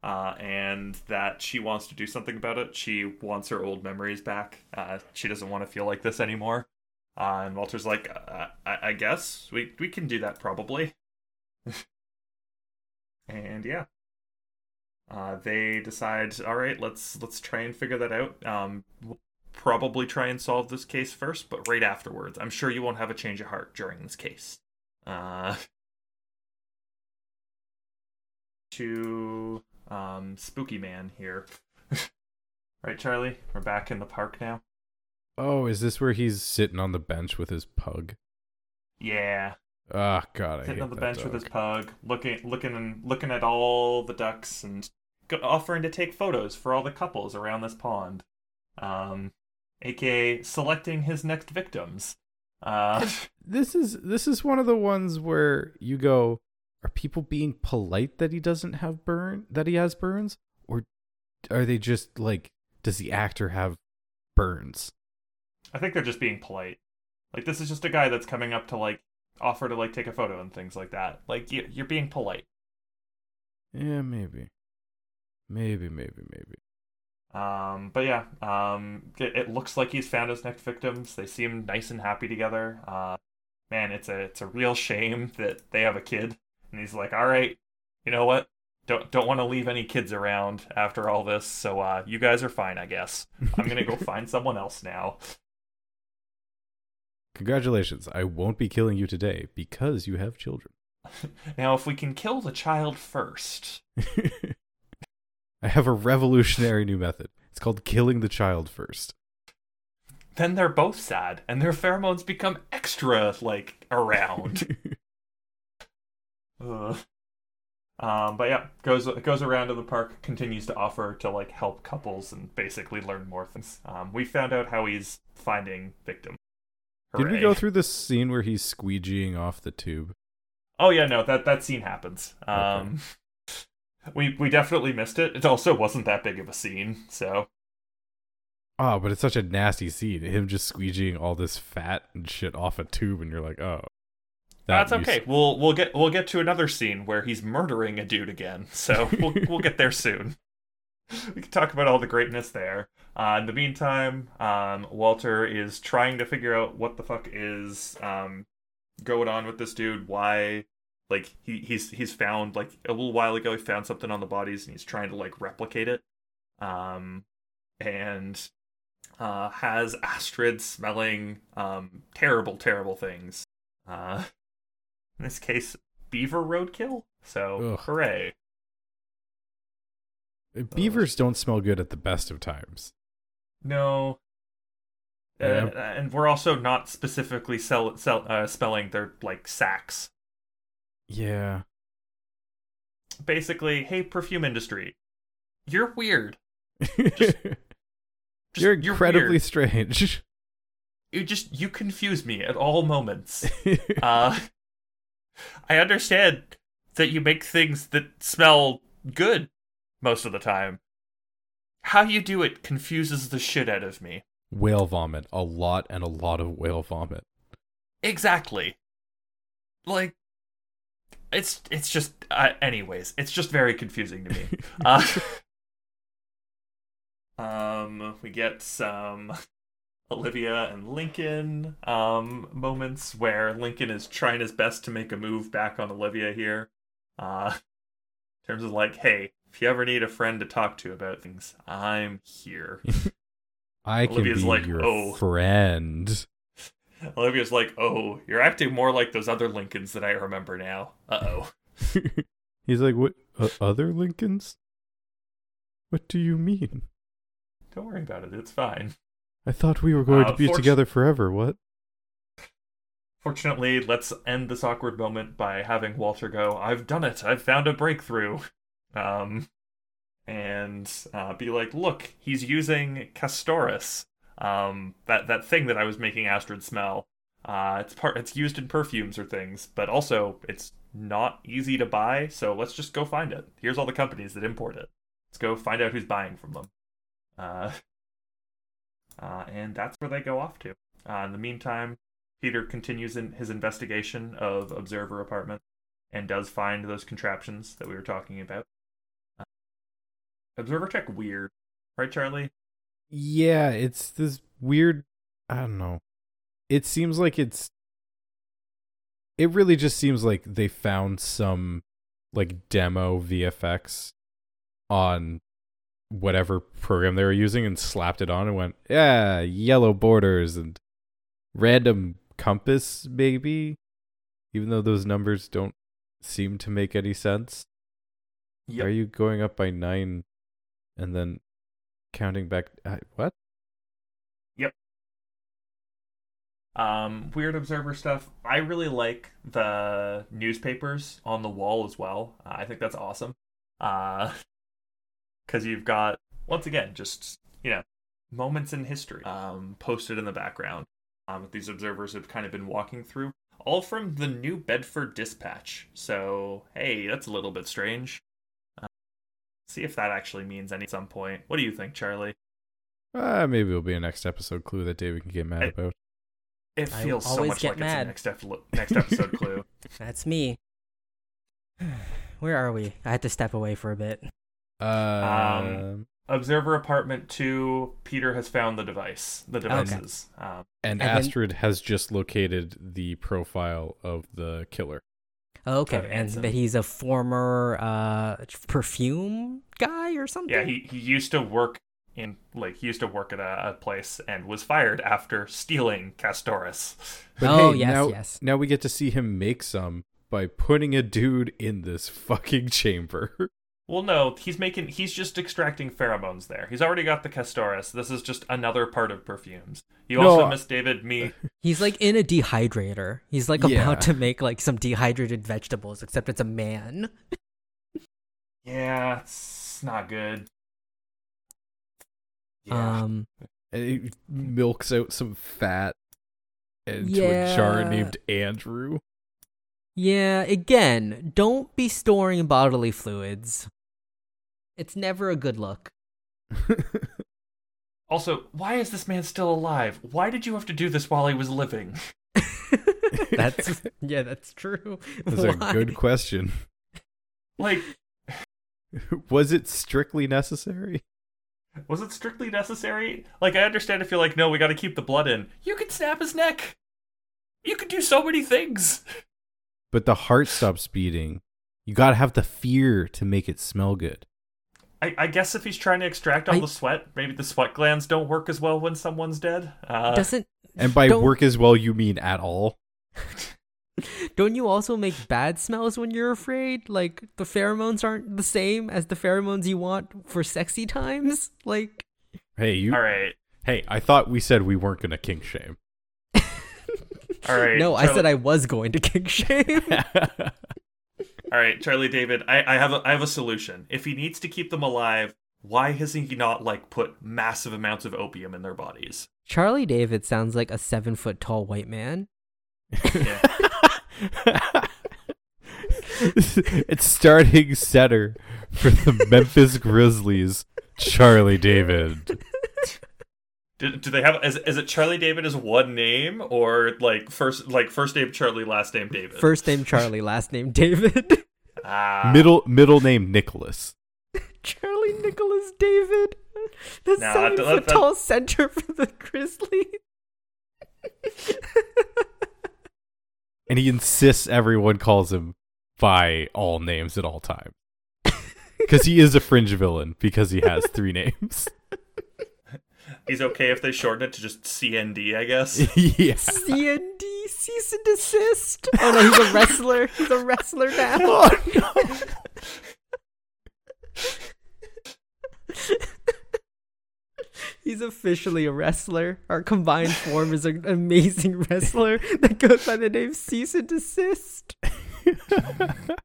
Uh, and that she wants to do something about it. She wants her old memories back. Uh, she doesn't want to feel like this anymore. Uh, and Walter's like, uh, I-, I guess we we can do that probably. and yeah, uh, they decide, all right, let's let's try and figure that out. Um, we'll probably try and solve this case first, but right afterwards. I'm sure you won't have a change of heart during this case. Uh, to um, Spooky Man here. right, Charlie? We're back in the park now. Oh, is this where he's sitting on the bench with his pug? Yeah, Ah, God, I sitting on the bench with his pug, looking, looking, and looking at all the ducks, and go- offering to take photos for all the couples around this pond. Um, aka selecting his next victims. Uh, This is this is one of the ones where you go, are people being polite that he doesn't have burn that he has burns, or are they just like, does the actor have burns? I think they're just being polite. Like this is just a guy that's coming up to like offer to like take a photo and things like that. Like you, you're being polite. Yeah, maybe, maybe, maybe, maybe. Um, but yeah, um, it, it looks like he's found his next victims. They seem nice and happy together. Uh, man, it's a it's a real shame that they have a kid, and he's like, all right, you know what? Don't don't want to leave any kids around after all this. So uh, you guys are fine, I guess. I'm gonna go find someone else now. Congratulations, I won't be killing you today because you have children. Now, if we can kill the child first, I have a revolutionary new method. It's called killing the child first. then they're both sad, and their pheromones become extra like around. Um, but yeah, goes goes around to the park, continues to offer to like help couples and basically learn more things. Um, we found out how he's finding victims. Did we go through the scene where he's squeegeeing off the tube? Oh yeah, no, that that scene happens. Um, we we definitely missed it. It also wasn't that big of a scene, so Oh, but it's such a nasty scene. Him just squeegeeing all this fat and shit off a tube, and you're like, oh, that that's okay. We'll we'll get we'll get to another scene where he's murdering a dude again. So we'll we'll get there soon. We can talk about all the greatness there. Uh, in the meantime, um, Walter is trying to figure out what the fuck is um, going on with this dude. Why, like he he's he's found like a little while ago he found something on the bodies and he's trying to like replicate it. Um, and uh, has Astrid smelling um, terrible, terrible things. Uh, in this case, beaver roadkill. So, Ugh. hooray! Beavers don't smell good at the best of times. No. Uh, Yeah. and we're also not specifically sell, sell, uh, spelling their like sacks. Yeah. Basically, hey, perfume industry, you're weird. You're Just- incredibly weird. strange. You just you confuse me at all moments. Uh, I understand that you make things that smell good most of the time. How you do it confuses the shit out of me. whale vomit. A lot and a lot of whale vomit. Exactly. Like, it's it's just. Uh, anyways, it's just very confusing to me. uh, um, we get some Olivia and Lincoln um moments where Lincoln is trying his best to make a move back on Olivia here. Uh, in terms of like, hey, if you ever need a friend to talk to about things, I'm here. I can Olivia's be like, your "Oh." friend. Olivia's like, oh, you're acting more like those other Lincolns that I remember now. Uh oh. He's like, what? Uh, other Lincolns? What do you mean? Don't worry about it. It's fine. I thought we were going Uh, to be fortu- together forever. What? Fortunately, let's end this awkward moment by having Walter go, I've done it. I've found a breakthrough. Um, and uh, be like, look, he's using castoreum. Um, that, that thing that I was making Astrid smell. Uh, it's part. It's used in perfumes or things, but also it's not easy to buy. So let's just go find it. Here's all the companies that import it. Let's go find out who's buying from them. Uh, uh, and that's where they go off to. Uh, in the meantime, Peter continues in his investigation of Observer Apartment and does find those contraptions that we were talking about. Observer check weird, right, Charlie? Yeah, it's this weird. I don't know. It seems like it's. It really just seems like they found some like demo VFX on whatever program they were using and slapped it on and went, yeah, yellow borders and random compass, maybe. Even though those numbers don't seem to make any sense. Are you going up by nine and then counting back? Uh, what? Yep. Um, weird observer stuff. I really like the newspapers on the wall as well. Uh, I think that's awesome. Uh, because you've got once again just you know moments in history um posted in the background. Um, these observers have kind of been walking through, all from the New Bedford Dispatch. So hey, that's a little bit strange. Uh, see if that actually means any at some point. What do you think, Charlie? Uh, maybe it'll be a next episode clue that David can get mad I- about. It I feels so always much get like mad. it's a next, ep- next episode clue. That's me. Where are we? I had to step away for a bit. Um, Observer Apartment 2, Peter has found the device, the devices. Um, and and then- Astrid has just located the profile of the killer. Oh, okay, Kevin and Hansen. that he's a former uh, perfume guy or something. yeah, he, he used to work in, like, he used to work at a, a place and was fired after stealing castoreum. But Oh, hey, yes, now, yes. now we get to see him make some by putting a dude in this fucking chamber. Well, no, he's making, he's just extracting pheromones there. He's already got the castoreum. This is just another part of perfumes. You No, also I- missed David, me. He's like in a dehydrator. He's like Yeah. about to make like some dehydrated vegetables, except it's a man. Yeah, it's not good. Yeah. Um, And he milks out some fat into a jar named Andrew. yeah. Again, don't be storing bodily fluids. It's never a good look. also, why is this man still alive? Why did you have to do this while he was living? That's yeah, that's true. That's a good question. Like, Was it strictly necessary? Was it strictly necessary? Like, I understand if you're like, no, we gotta keep the blood in. You could snap his neck! You could do so many things! But the heart stops beating. You gotta have the fear to make it smell good. I, I guess if he's trying to extract all I- the sweat, maybe the sweat glands don't work as well when someone's dead. Uh, Doesn't And by Don't- work as well, you mean at all. don't you also make bad smells when you're afraid? Like the pheromones aren't the same as the pheromones you want for sexy times. Like Hey, you. Alright. Hey, I thought we said we weren't gonna kink shame. Alright. no, I said I was going to kick shame. Alright, Charlie David, I, I have a I have a solution. If he needs to keep them alive, why has he not like put massive amounts of opium in their bodies? Charlie David sounds like a seven foot tall white man. Yeah. it's starting center for the Memphis Grizzlies, Charlie David. Do, do they have is, is it Charlie David as one name or like first like first name Charlie last name David? First name Charlie, last name David. ah, Middle middle name Nicholas. Charlie Nicholas David. The Nah, seven that- foot that- tall center for the Grizzlies. And he insists everyone calls him by all names at all times. Because he is a fringe villain because he has three names. He's okay if they shorten it to just CND, I guess. yeah. CND, cease and desist. Oh no, he's a wrestler. He's a wrestler now. Oh no. He's officially a wrestler. Our combined form is an amazing wrestler that goes by the name Cease and Desist.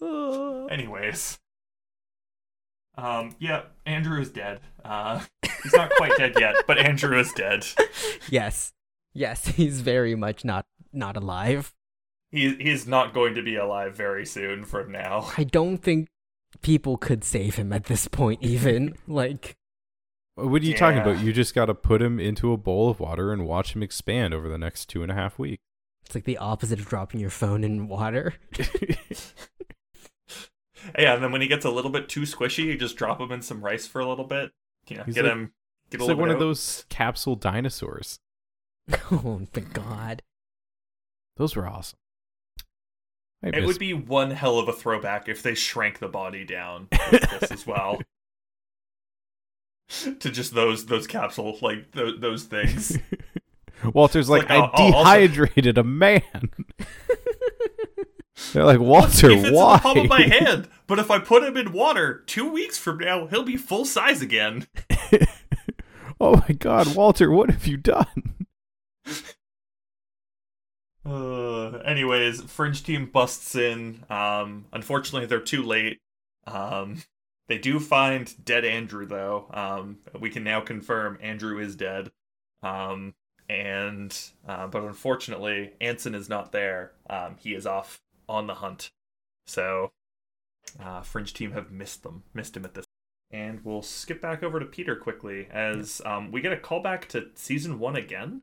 Oh. Anyways. Um, yeah, Andrew is dead. Uh, he's not quite dead yet, but Andrew is dead. Yes. Yes, he's very much not not alive. He he's not going to be alive very soon from now. I don't think people could save him at this point even. like What are you talking about? You just got to put him into a bowl of water and watch him expand over the next two and a half weeks. it's like the opposite of dropping your phone in water. Yeah, and then when he gets a little bit too squishy, you just drop him in some rice for a little bit. You know, He's get like- him get a It's little like one bit of those capsule dinosaurs. oh my god. Those were awesome. I It miss- would be one hell of a throwback if they shrank the body down with this as well. to just those those capsule like th- those things. Walter's like, like, uh, I I'll- I'll also- dehydrated a man. They're like, Walter, he fits why? in the palm of my hand, but if I put him in water, two weeks from now he'll be full size again. oh my god, Walter, what have you done? Uh, anyways, Fringe team busts in. Um, unfortunately, they're too late. Um, they do find dead Andrew though. Um, we can now confirm Andrew is dead. Um, and uh, but unfortunately, Anson is not there. Um, he is off on the hunt. So, uh, Fringe team have missed them, missed him at this. And we'll skip back over to Peter quickly as um, we get a callback to season one again.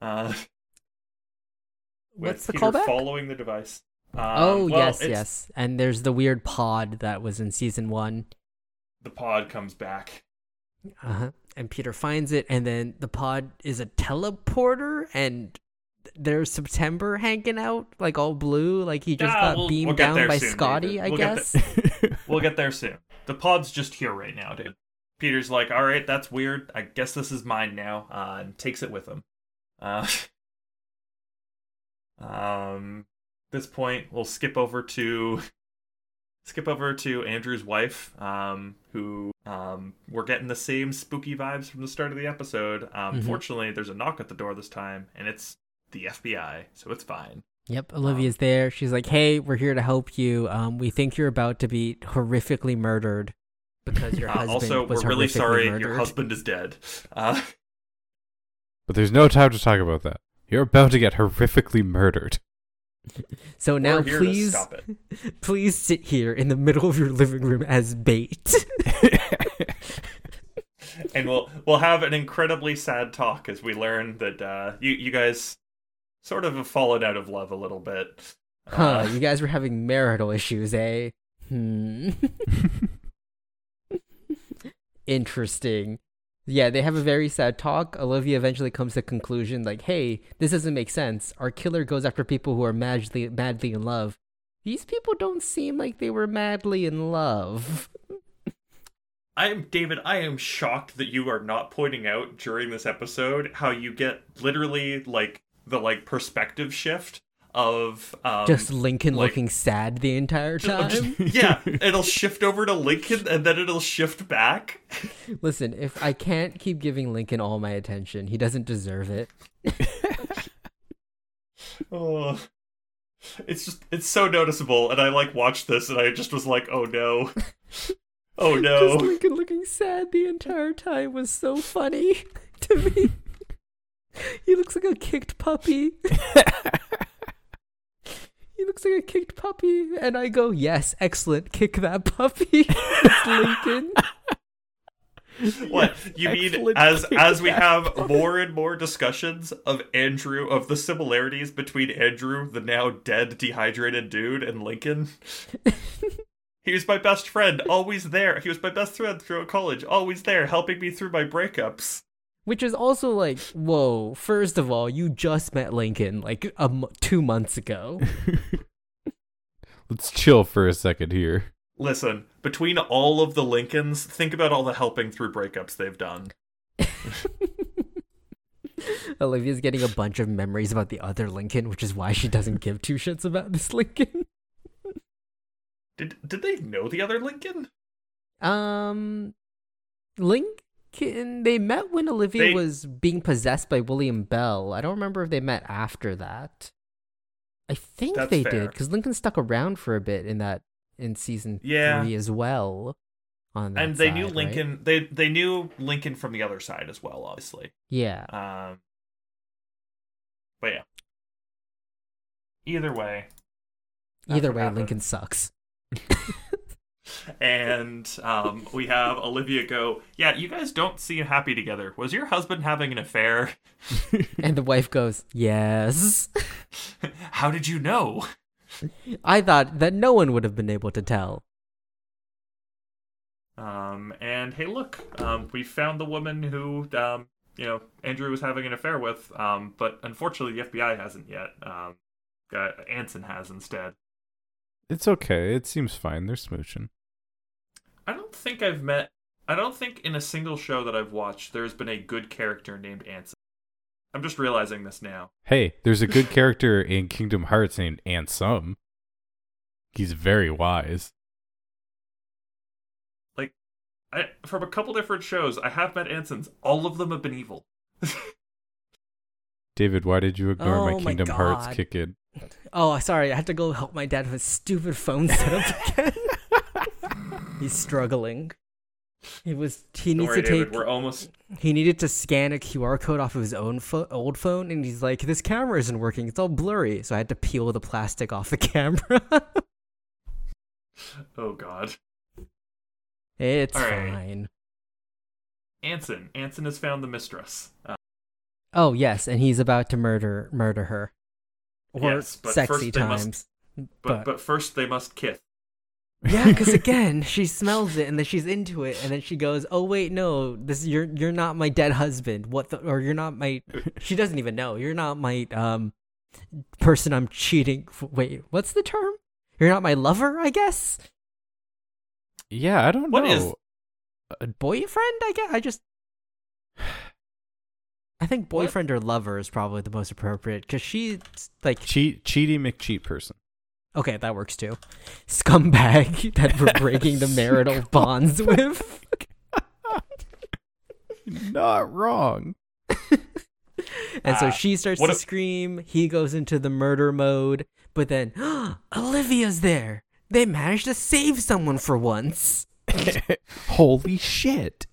Uh, with What's the Peter callback? Following the device. Um, oh well, yes, it's- yes. And there's the weird pod that was in season one. The pod comes back. Uh-huh. And Peter finds it, and then the pod is a teleporter, and there's September hanging out, like all blue, like he just Ah, got we'll- beamed we'll down by soon, Scotty, David. I We'll get guess. We'll get there soon. The pod's just here right now, dude. Peter's like, all right, that's weird. I guess this is mine now, uh, and takes it with him. Uh, um, this point, we'll skip over to skip over to Andrew's wife, um, who um, we're getting the same spooky vibes from the start of the episode. Um, Mhm. Fortunately, there's a knock at the door this time, and it's the FBI, so it's fine. Yep, Olivia's there. She's like, "Hey, we're here to help you. Um, we think you're about to be horrifically murdered because your Uh, husband also, was we're really sorry murdered." your husband is dead. Uh, but there's no time to talk about that. You're about to get horrifically murdered. So now, we're here please, to stop it. please sit here in the middle of your living room as bait. and we'll we'll have an incredibly sad talk as we learn that uh, you you guys sort of fallen out of love a little bit. huh? Uh, You guys were having marital issues, eh? Hmm. Interesting. Yeah, they have a very sad talk. Olivia eventually comes to the conclusion like, "Hey, this doesn't make sense. Our killer goes after people who are madly madly in love. These people don't seem like they were madly in love." I am David. I am shocked that you are not pointing out during this episode how you get literally like the like perspective shift of um, Just Lincoln like- looking sad the entire time. just- yeah, it'll shift over to Lincoln and then it'll shift back. Listen, if I can't keep giving Lincoln all my attention, he doesn't deserve it. Oh, it's just it's so noticeable, and I like watched this, and I just was like, oh no, oh no. Just Lincoln looking sad the entire time was so funny to me. He looks like a kicked puppy. he looks like a kicked puppy, and I go, "Yes, excellent, kick that puppy." it's Lincoln. What you mean as as we have more and more discussions of Andrew of the similarities between Andrew, the now dead dehydrated dude, and Lincoln. he was my best friend, always there. He was my best friend throughout college, always there, helping me through my breakups. Which is also like, whoa. First of all, you just met Lincoln like a m- two months ago. Let's chill for a second here. Listen, between all of the Lincolns, think about all the helping through breakups they've done. Olivia's getting a bunch of memories about the other Lincoln, which is why she doesn't give two shits about this Lincoln. Did did they know the other Lincoln? Um, Lincoln, they met when Olivia They- was being possessed by William Bell. I don't remember if they met after that. I think they fair. did because Lincoln stuck around for a bit in that in season Yeah. three as well. On and they knew side, right? Lincoln. They they knew Lincoln from the other side as well, obviously. Yeah. Um, but yeah. Either way, Either way, happened. Lincoln sucks. and um, we have Olivia go. Yeah, you guys don't seem happy together. Was your husband having an affair? and the wife goes, "Yes." How did you know? I thought that no one would have been able to tell. Um, and hey, look, um, we found the woman who, um, you know, Andrew was having an affair with. Um, but unfortunately, the FBI hasn't yet. Um, uh, Anson has instead. It's okay. It seems fine. They're smooching. I don't think I've met. I don't think in a single show that I've watched there's been a good character named Anson. I'm just realizing this now. Hey, there's a good character in Kingdom Hearts named Ansem. He's very wise. Like, I, from a couple different shows, I have met Ansons. All of them have been evil. David, why did you ignore Oh my my Kingdom Hearts God. kick in? Oh, sorry. I had to go help my dad with his stupid phone setup again. He's struggling. He was. He Don't needs worry, to David. take. We're almost. He needed to scan a QR code off of his own pho- old phone, and he's like, "This camera isn't working. It's all blurry." So I had to peel the plastic off the camera. Oh God. it's All right. fine. Anson. Anson has found the mistress. Uh, Oh yes, and he's about to murder murder her, or Yes, but sexy first they must- times. but but first they must kiss. Yeah, because again, she smells it and then she's into it, and then she goes, "Oh wait, no, this you're you're not my dead husband. What the? Or you're not my." She doesn't even know. You're not my um person I'm cheating. f- Wait, what's the term? You're not my lover, I guess. Yeah, I don't What know. is- Boyfriend, I guess. I just. I think boyfriend or lover is probably the most appropriate because she's like, Cheat, cheaty McCheat person. okay, that works too. Scumbag that we're breaking the marital bonds with. Not wrong. And so Ah, she starts to a- scream. He goes into the murder mode. But then, Olivia's there. They managed to save someone for once. Holy shit.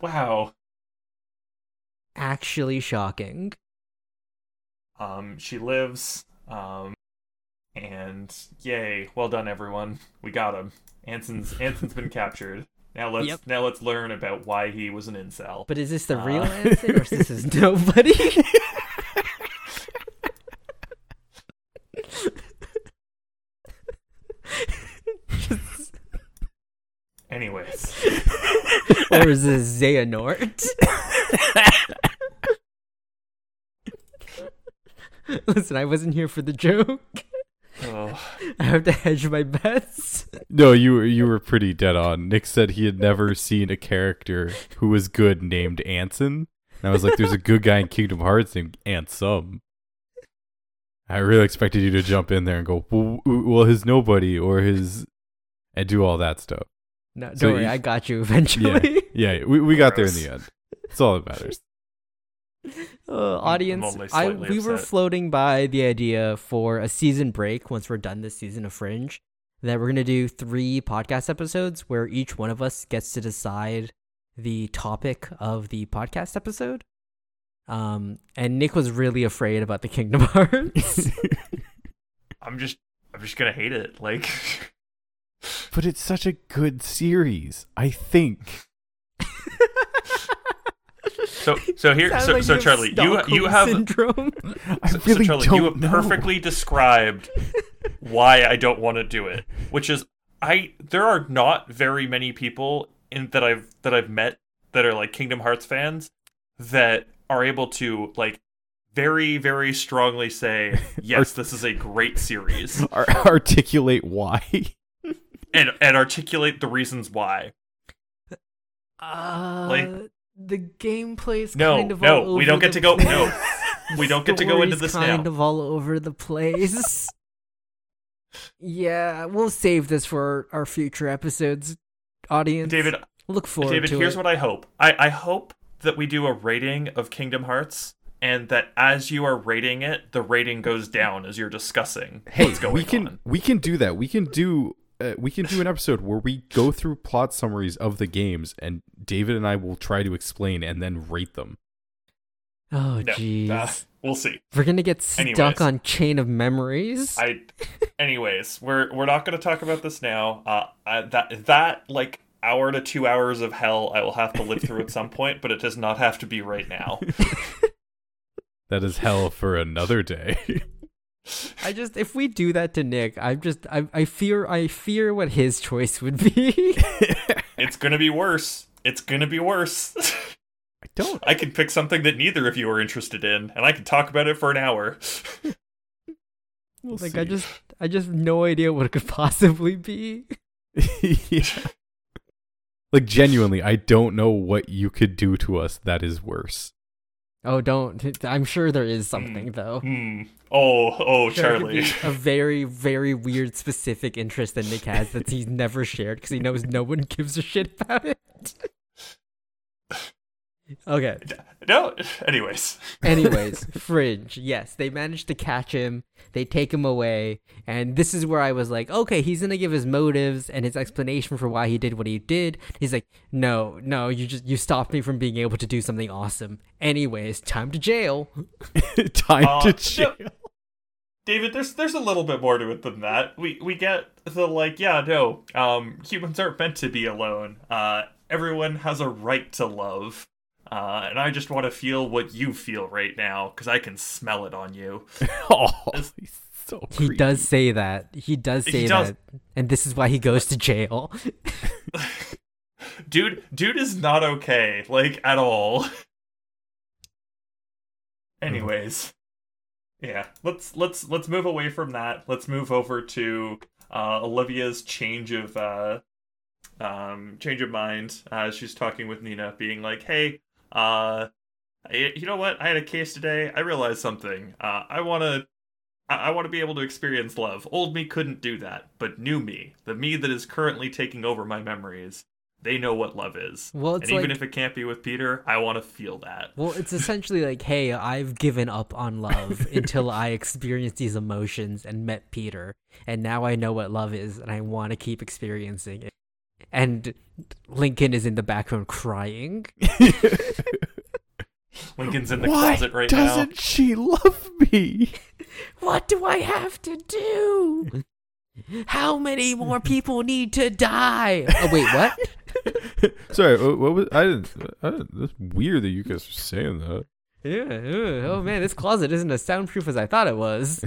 Wow. Actually shocking. Um, she lives. Um, and yay, well done, everyone. We got him. Anson's Anson's been captured. Now let's Yep. now let's learn about why he was an incel. But is this the Uh. real Anson or is this is nobody? Anyways, or is this Xehanort? Listen, I wasn't here for the joke. oh, I have to hedge my bets. No, you were you were pretty dead on. Nick said he had never seen a character who was good named Anson. And I was like, there's a good guy in Kingdom Hearts named Ansem. I really expected you to jump in there and go, well, well his nobody or his, and do all that stuff. No, don't So worry, you- I got you eventually. Yeah, we, we got there in the end. That's all that matters. Uh, audience, I slightly we were floating by the idea for a season break once we're done this season of Fringe that we're gonna do three podcast episodes where each one of us gets to decide the topic of the podcast episode. Um, and Nick was really afraid about the Kingdom Hearts. I'm just I'm just gonna hate it. Like, but it's such a good series. I think. so so here so like so you Charlie, you you have syndrome. I so, so really Charlie, don't you have know. perfectly described why I don't want to do it, which is I there are not very many people in that I've that I've met that are like Kingdom Hearts fans that are able to like very very strongly say yes this is a great series Ar- articulate why. And and articulate the reasons why. Uh, Like- the gameplay's No, kind of no, all over we don't get the to go- place. no, we don't get to go into Story's this kind now. of all over the place. yeah, we'll save this for our future episodes, audience. David, Look forward David, to here's it. what I hope. I, I hope that we do a rating of Kingdom Hearts, and that as you are rating it, the rating goes down as you're discussing Hey, what's going we can on. we can do that. We can do uh, we can do an episode where we go through plot summaries of the games, and David and I will try to explain and then rate them. oh No, jeez. uh, we'll see. We're gonna get stuck Anyways. on chain of memories. I, anyways, we're we're not going to talk about this now. Uh, I, that that like hour to two hours of hell, I will have to live through at some point, but it does not have to be right now. That is hell for another day. I just if we do that to Nick, I'm just I, I fear I fear what his choice would be. it's going to be worse. It's going to be worse. I don't. I can pick something that neither of you are interested in, and I can talk about it for an hour. We'll like see. I just I just have no idea what it could possibly be. Yeah. Like genuinely, I don't know what you could do to us that is worse. Oh, don't. I'm sure there is something though. Hmm. Oh, oh, There Charlie. a very, very weird specific interest that Nick has that he's never shared because he knows no one gives a shit about it. Okay. No. Anyways, Anyways, Fringe. Yes, they managed to catch him. They take him away, and this is where I was like, okay, he's gonna give his motives and his explanation for why he did what he did. He's like, no, no, you just you stopped me from being able to do something awesome. Anyways, time to jail. Time Uh, to no. David, there's there's a little bit more to it than that. We we get the like, yeah, no, um, humans aren't meant to be alone. Uh, everyone has a right to love. Uh, and I just want to feel what you feel right now because I can smell it on you. Oh, he's so He does say that. He does He say does. that, and this is why he goes to jail. dude dude is not okay like at all anyways yeah let's let's let's move away from that let's move over to uh olivia's change of uh um change of mind uh she's talking with nina being like hey uh I- you know what i had a case today i realized something uh i want to I, I want to be able to experience love. Old me couldn't do that, but new me, the me that is currently taking over my memories, they know what love is. Well, and even like- if it can't be with Peter, I want to feel that. Well, it's essentially like, hey, I've given up on love until I experienced these emotions and met Peter, and now I know what love is, and I want to keep experiencing it. And Lincoln is in the background crying. Lincoln's in the Why closet right now. doesn't she love me? What do I have to do? How many more people need to die? Oh wait, what? Sorry, what, what was I didn't, I didn't? That's weird that you guys are saying that. Yeah, oh man, this closet isn't as soundproof as I thought it was.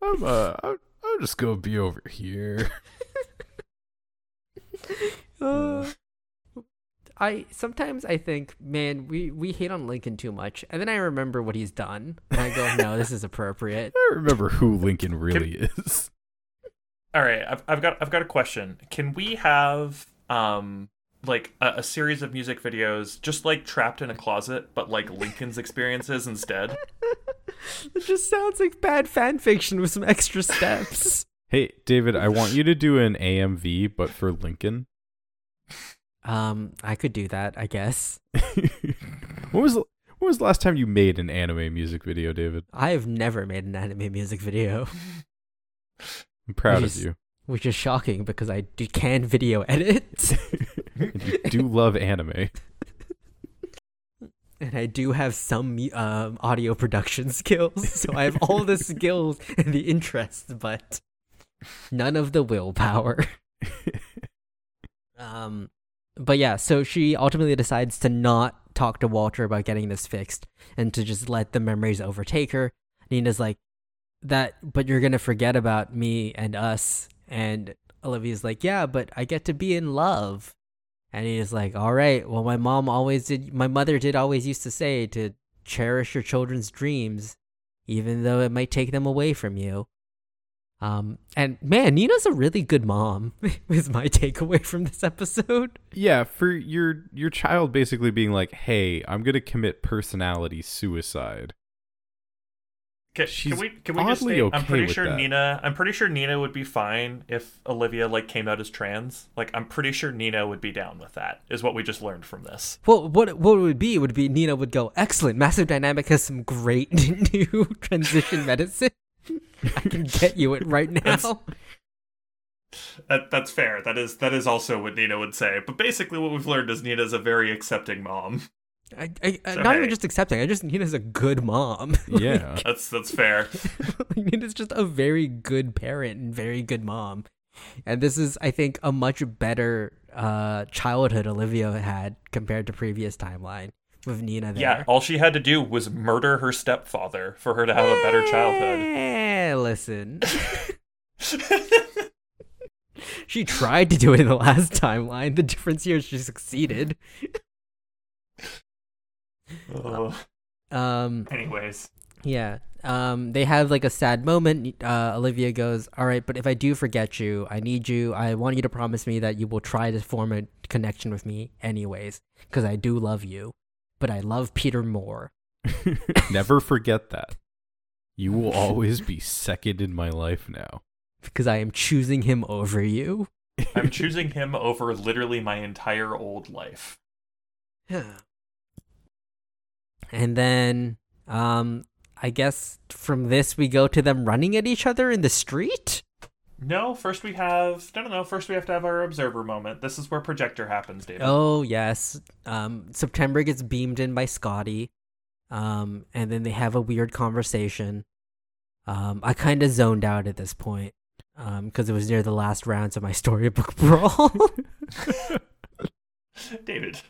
I'm uh, I'm, I'm just gonna be over here. Uh, I sometimes I think, man, we we hate on Lincoln too much, and then I remember what he's done, and I go, no, this is appropriate. I remember who Lincoln really is. All right, I've, I've got I've got a question. Can we have um like a, a series of music videos just like trapped in a closet, but like Lincoln's experiences instead? It just sounds like bad fan fiction with some extra steps. Hey, David, I want you to do an AMV, but for Lincoln. um, I could do that, I guess. when was the, when was the last time you made an anime music video, David? I have never made an anime music video, I'm proud Which of is- you. which is shocking because I do, can video edit, you do love anime. and I do have some um, audio production skills. So I have all the skills and the interest, but none of the willpower. Um, but yeah, so she ultimately decides to not talk to Walter about getting this fixed and to just let the memories overtake her. Nina's like, that, but you're gonna forget about me and us. And Olivia's like, yeah, but I get to be in love. And he's like, all right, well, my mom always did, my mother did always used to say to cherish your children's dreams, even though it might take them away from you. Um, and man, Nina's a really good mom. is my takeaway from this episode. Yeah, for your your child basically being like, "Hey, I'm gonna commit personality suicide." Can, She's can we can we just oddly say okay I'm pretty sure that. Nina I'm pretty sure Nina would be fine if Olivia like came out as trans. Like I'm pretty sure Nina would be down with that. Is what we just learned from this. Well, what what it would be would be Nina would go, excellent. Massive Dynamic has some great new transition medicine. I can get you it right now. That that's fair. That is that is also what Nina would say. But basically what we've learned is Nina's a very accepting mom. I, I, I- So, not even just accepting. I just Nina's a good mom. Yeah. That's that's fair. Nina's just a very good parent and very good mom. And this is, I think, a much better uh, childhood Olivia had compared to previous timeline with Nina there. Yeah, all she had to do was murder her stepfather for her to have a better childhood. Listen. she tried to do it in the last timeline. The difference here is she succeeded. Ugh. Um, Anyways, yeah. Um, they have like a sad moment. Uh, Olivia goes, "All right, but if I do forget you, I need you. I want you to promise me that you will try to form a connection with me, anyways, because I do love you, but I love Peter more." Never forget that. You will always be second in my life now. Because I am choosing him over you. I'm choosing him over literally my entire old life. Yeah. And then, um, I guess from this we go to them running at each other in the street. No, first we have no no no, first we have to have our observer moment. This is where projector happens, David. Oh yes. Um, September gets beamed in by Scotty. Um, and then they have a weird conversation. Um, I kind of zoned out at this point. Um, because it was near the last rounds of my storybook brawl. David.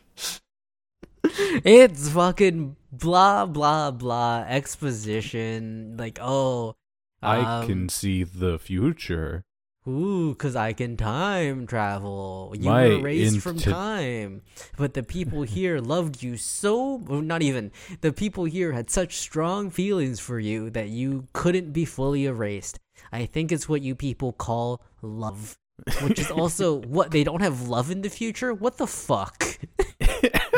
it's fucking blah blah blah exposition. Like, oh, I um, can see the future. Ooh, cause I can time travel. You My were erased from time, but the people here loved you so. Not even the people here had such strong feelings for you that you couldn't be fully erased. I think it's what you people call love, which is also what they don't have love in the future. What the fuck?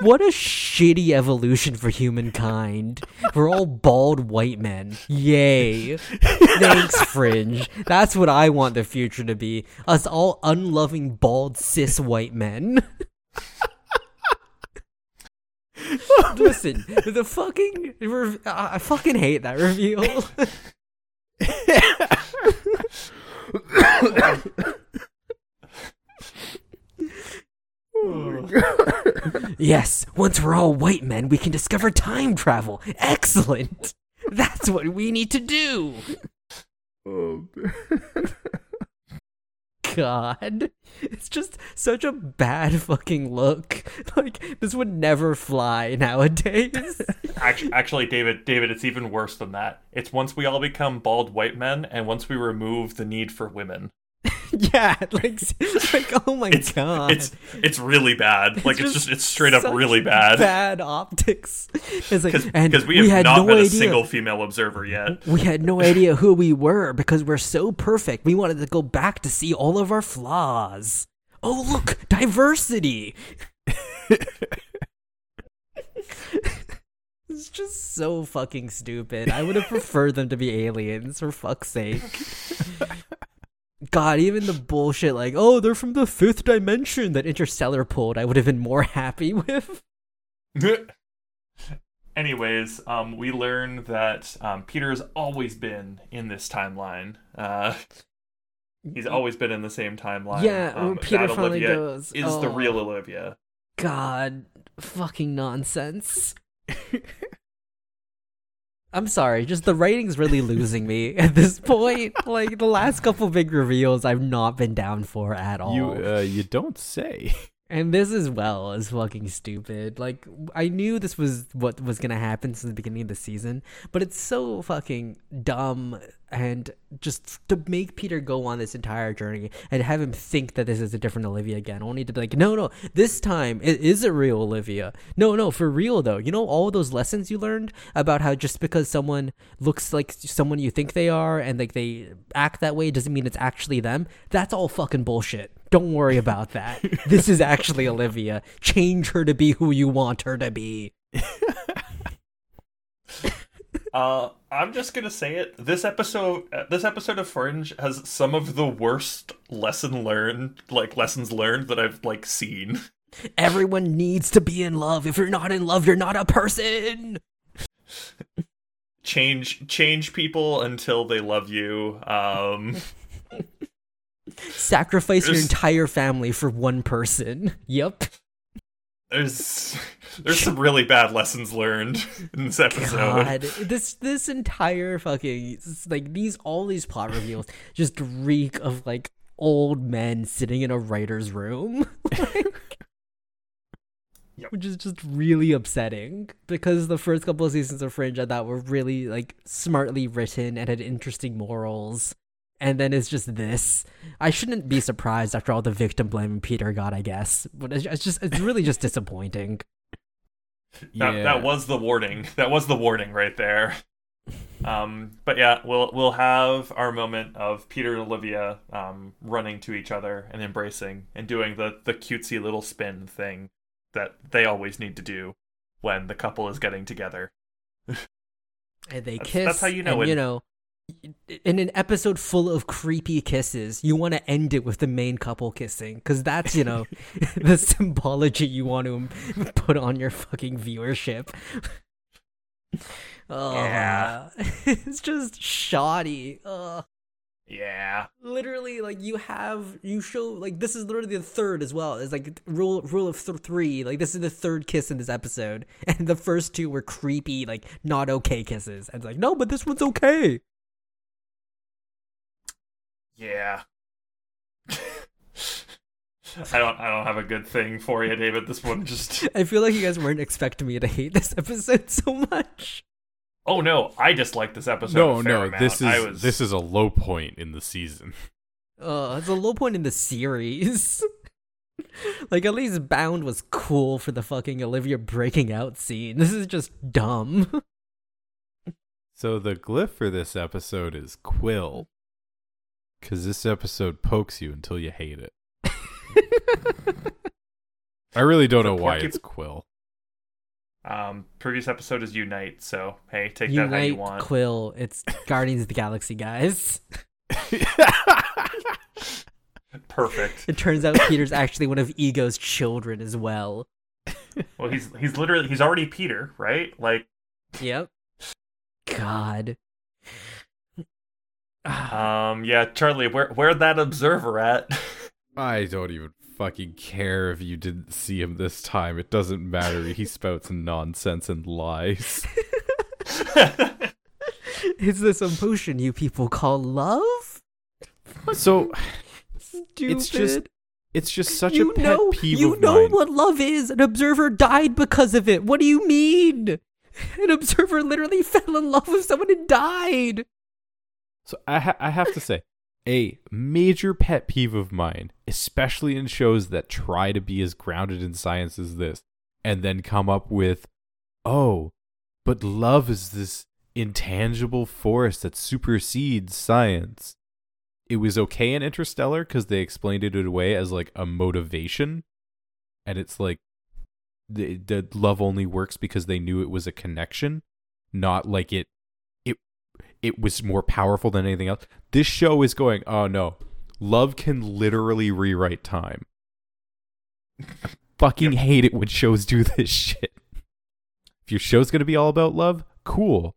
what a shitty evolution for humankind. We're all bald white men. Yay. Thanks, Fringe. That's what I want the future to be. Us all unloving, bald, cis white men. Listen, the fucking. rev- I I fucking hate that reveal. yes, once we're all white men, we can discover time travel. Excellent. That's what we need to do. Oh. God. It's just such a bad fucking look. Like, this would never fly nowadays. Actually, actually, David, David, it's even worse than that. It's once we all become bald white men, and once we remove the need for women. yeah, like, like oh my It's god. it's it's really bad. Like it's, just it's straight up really bad. Bad optics. It's like, Because we have had not no met a idea. single female observer yet. We had no idea who we were because we're so perfect. We wanted to go back to see all of our flaws. Oh, look, diversity. it's just so fucking stupid. I would have preferred them to be aliens, for fuck's sake. God, even the bullshit like, oh, they're from the fifth dimension that Interstellar pulled, I would have been more happy with. Anyways, um, we learn that um, Peter has always been in this timeline. Uh, he's always been in the same timeline. Yeah, um, Peter finally Olivia goes, is the "Oh." real Olivia. God, fucking nonsense. I'm sorry, just the writing's really losing me at this point. Like the last couple big reveals, I've not been down for at all. You uh, you don't say. And this as well is fucking stupid. Like I knew this was what was gonna happen since the beginning of the season, but it's so fucking dumb and just to make Peter go on this entire journey and have him think that this is a different Olivia again, only to be like, no, no, this time it is a real Olivia. No, no, for real though. You know all those lessons you learned about how just because someone looks like someone you think they are and like they act that way doesn't mean it's actually them. That's all fucking bullshit. Don't worry about that. this is actually Olivia. Change her to be who you want her to be. Uh, I'm just gonna say it. This episode, uh, this episode of Fringe has some of the worst lesson learned, like lessons learned that I've like seen. Everyone needs to be in love. If you're not in love, you're not a person. Change, change people until they love you. Um, Sacrifice your entire family for one person. Yep. There's there's some really bad lessons learned in this episode. God, this this entire fucking like these all these plot reveals just reek of like old men sitting in a writer's room, Like, Yep. which is just really upsetting because the first couple of seasons of Fringe I thought were really like smartly written and had interesting morals. And then it's just this. I shouldn't be surprised after all the victim blaming Peter got, I guess. But it's, it's just, it's really just disappointing. That, yeah. that was the warning. That was the warning right there. Um, but yeah, we'll we'll have our moment of Peter and Olivia um, running to each other and embracing and doing the the cutesy little spin thing that they always need to do when the couple is getting together. and they That's- kiss. that's how you know and, it- You know, in an episode full of creepy kisses, you want to end it with the main couple kissing because that's you know the symbology you want to put on your fucking viewership. oh, Yeah. it's just shoddy. Yeah. literally like you have you show like this is literally the third as well it's like rule rule of th- three like this is the third kiss in this episode and the first two were creepy like not okay kisses and it's like no but this one's okay Yeah. I don't I don't have a good thing for you, David. This one just i feel like you guys weren't expecting me to hate this episode so much Oh no, I dislike this episode. no, a fair no. amount. This is was... this is a low point in the season. uh it's a low point in the series like at least bound was cool for the fucking olivia breaking out scene this is just dumb So the glyph for this episode is Quill, because this episode pokes you until you hate it. I really don't know why it's Quill. Um, previous episode is Unite, so hey, take that how you want. quill it's guardians of the galaxy guys Perfect. It turns out Peter's actually one of Ego's children as well. Well, he's he's literally he's already Peter, right? Like, Yep. God. Ah, um, yeah, Charlie, where where that observer at? I don't even fucking care if you didn't see him this time. It doesn't matter. He spouts nonsense and lies. Is this emotion you people call love? So Stupid. It's just it's just such you a pet know, peeve you of know mine. what love is. An observer died because of it. What do you mean? An observer literally fell in love with someone and died. So I ha- I have to say, a major pet peeve of mine, especially in shows that try to be as grounded in science as this, and then come up with, oh, but love is this intangible force that supersedes science. It was okay in Interstellar because they explained it away as like a motivation, and it's like the, the love only works because they knew it was a connection, not like it it it was more powerful than anything else. This show is going, oh no, love can literally rewrite time. I fucking hate it when shows do this shit. If your show's gonna be all about love, cool.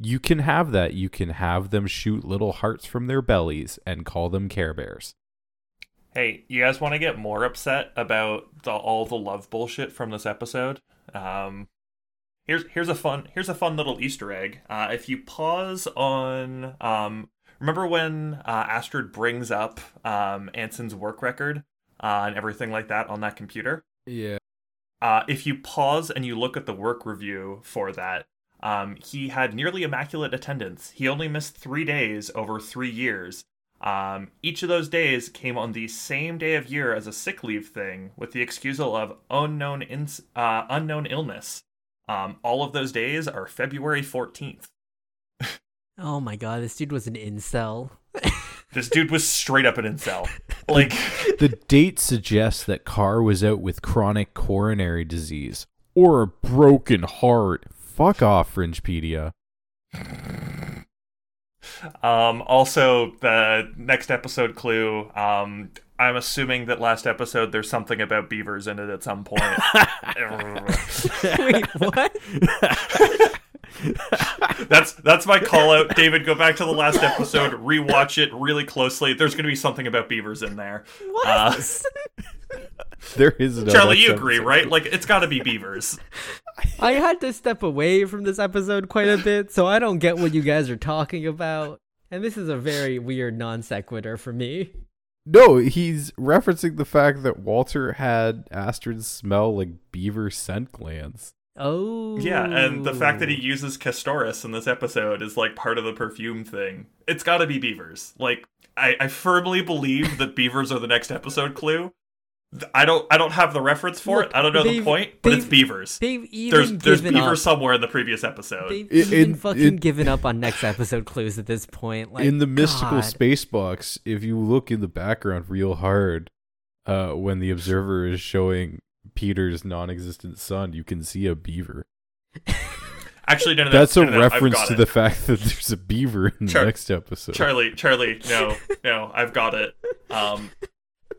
You can have that. You can have them shoot little hearts from their bellies and call them Care Bears. hey, you guys want to get more upset about the, all the love bullshit from this episode? Um, here's here's a fun here's a fun little Easter egg. Uh, if you pause on um, remember when uh, Astrid brings up um, Anson's work record uh, and everything like that on that computer? Yeah. Uh, if you pause and you look at the work review for that, um, he had nearly immaculate attendance. He only missed three days over three years. Um, each of those days came on the same day of year as a sick leave thing, with the excusal of unknown ins- uh, unknown illness. Um, all of those days are February fourteenth. Oh my god, this dude was an incel. This dude was straight up an incel. Like, The date suggests that Carr was out with chronic coronary disease or a broken heart. Fuck off, Fringepedia. Um, also, the next episode clue. Um, I'm assuming that last episode there's something about beavers in it at some point. Wait, what? that's that's my call out. David, go back to the last episode, rewatch it really closely. There's going to be something about beavers in there. What? Uh, There is no Charlie, you agree, episode. right? Like it's got to be beavers. I had to step away from this episode quite a bit, so I don't get what you guys are talking about. And this is a very weird non sequitur for me. No, he's referencing the fact that Walter had Astrid smell like beaver scent glands. Oh. Yeah, and the fact that he uses castoreum in this episode is like part of the perfume thing. It's got to be beavers. Like I, I firmly believe that beavers are the next episode clue. Th- I don't I don't have the reference for Look, it. I don't know the point, but it's beavers. They've even There's there's given beavers up. somewhere in the previous episode. They've In- even in- fucking in- given up on next episode clues at this point. Like in the mystical God. space box, if you look in the background real hard, uh, when the observer is showing Peter's non-existent son, you can see a beaver. Actually, no, no, no, That's a no, no, I've reference to it. the fact that there's a beaver in the Char- next episode. Charlie, Charlie, no, no, I've got it. Um,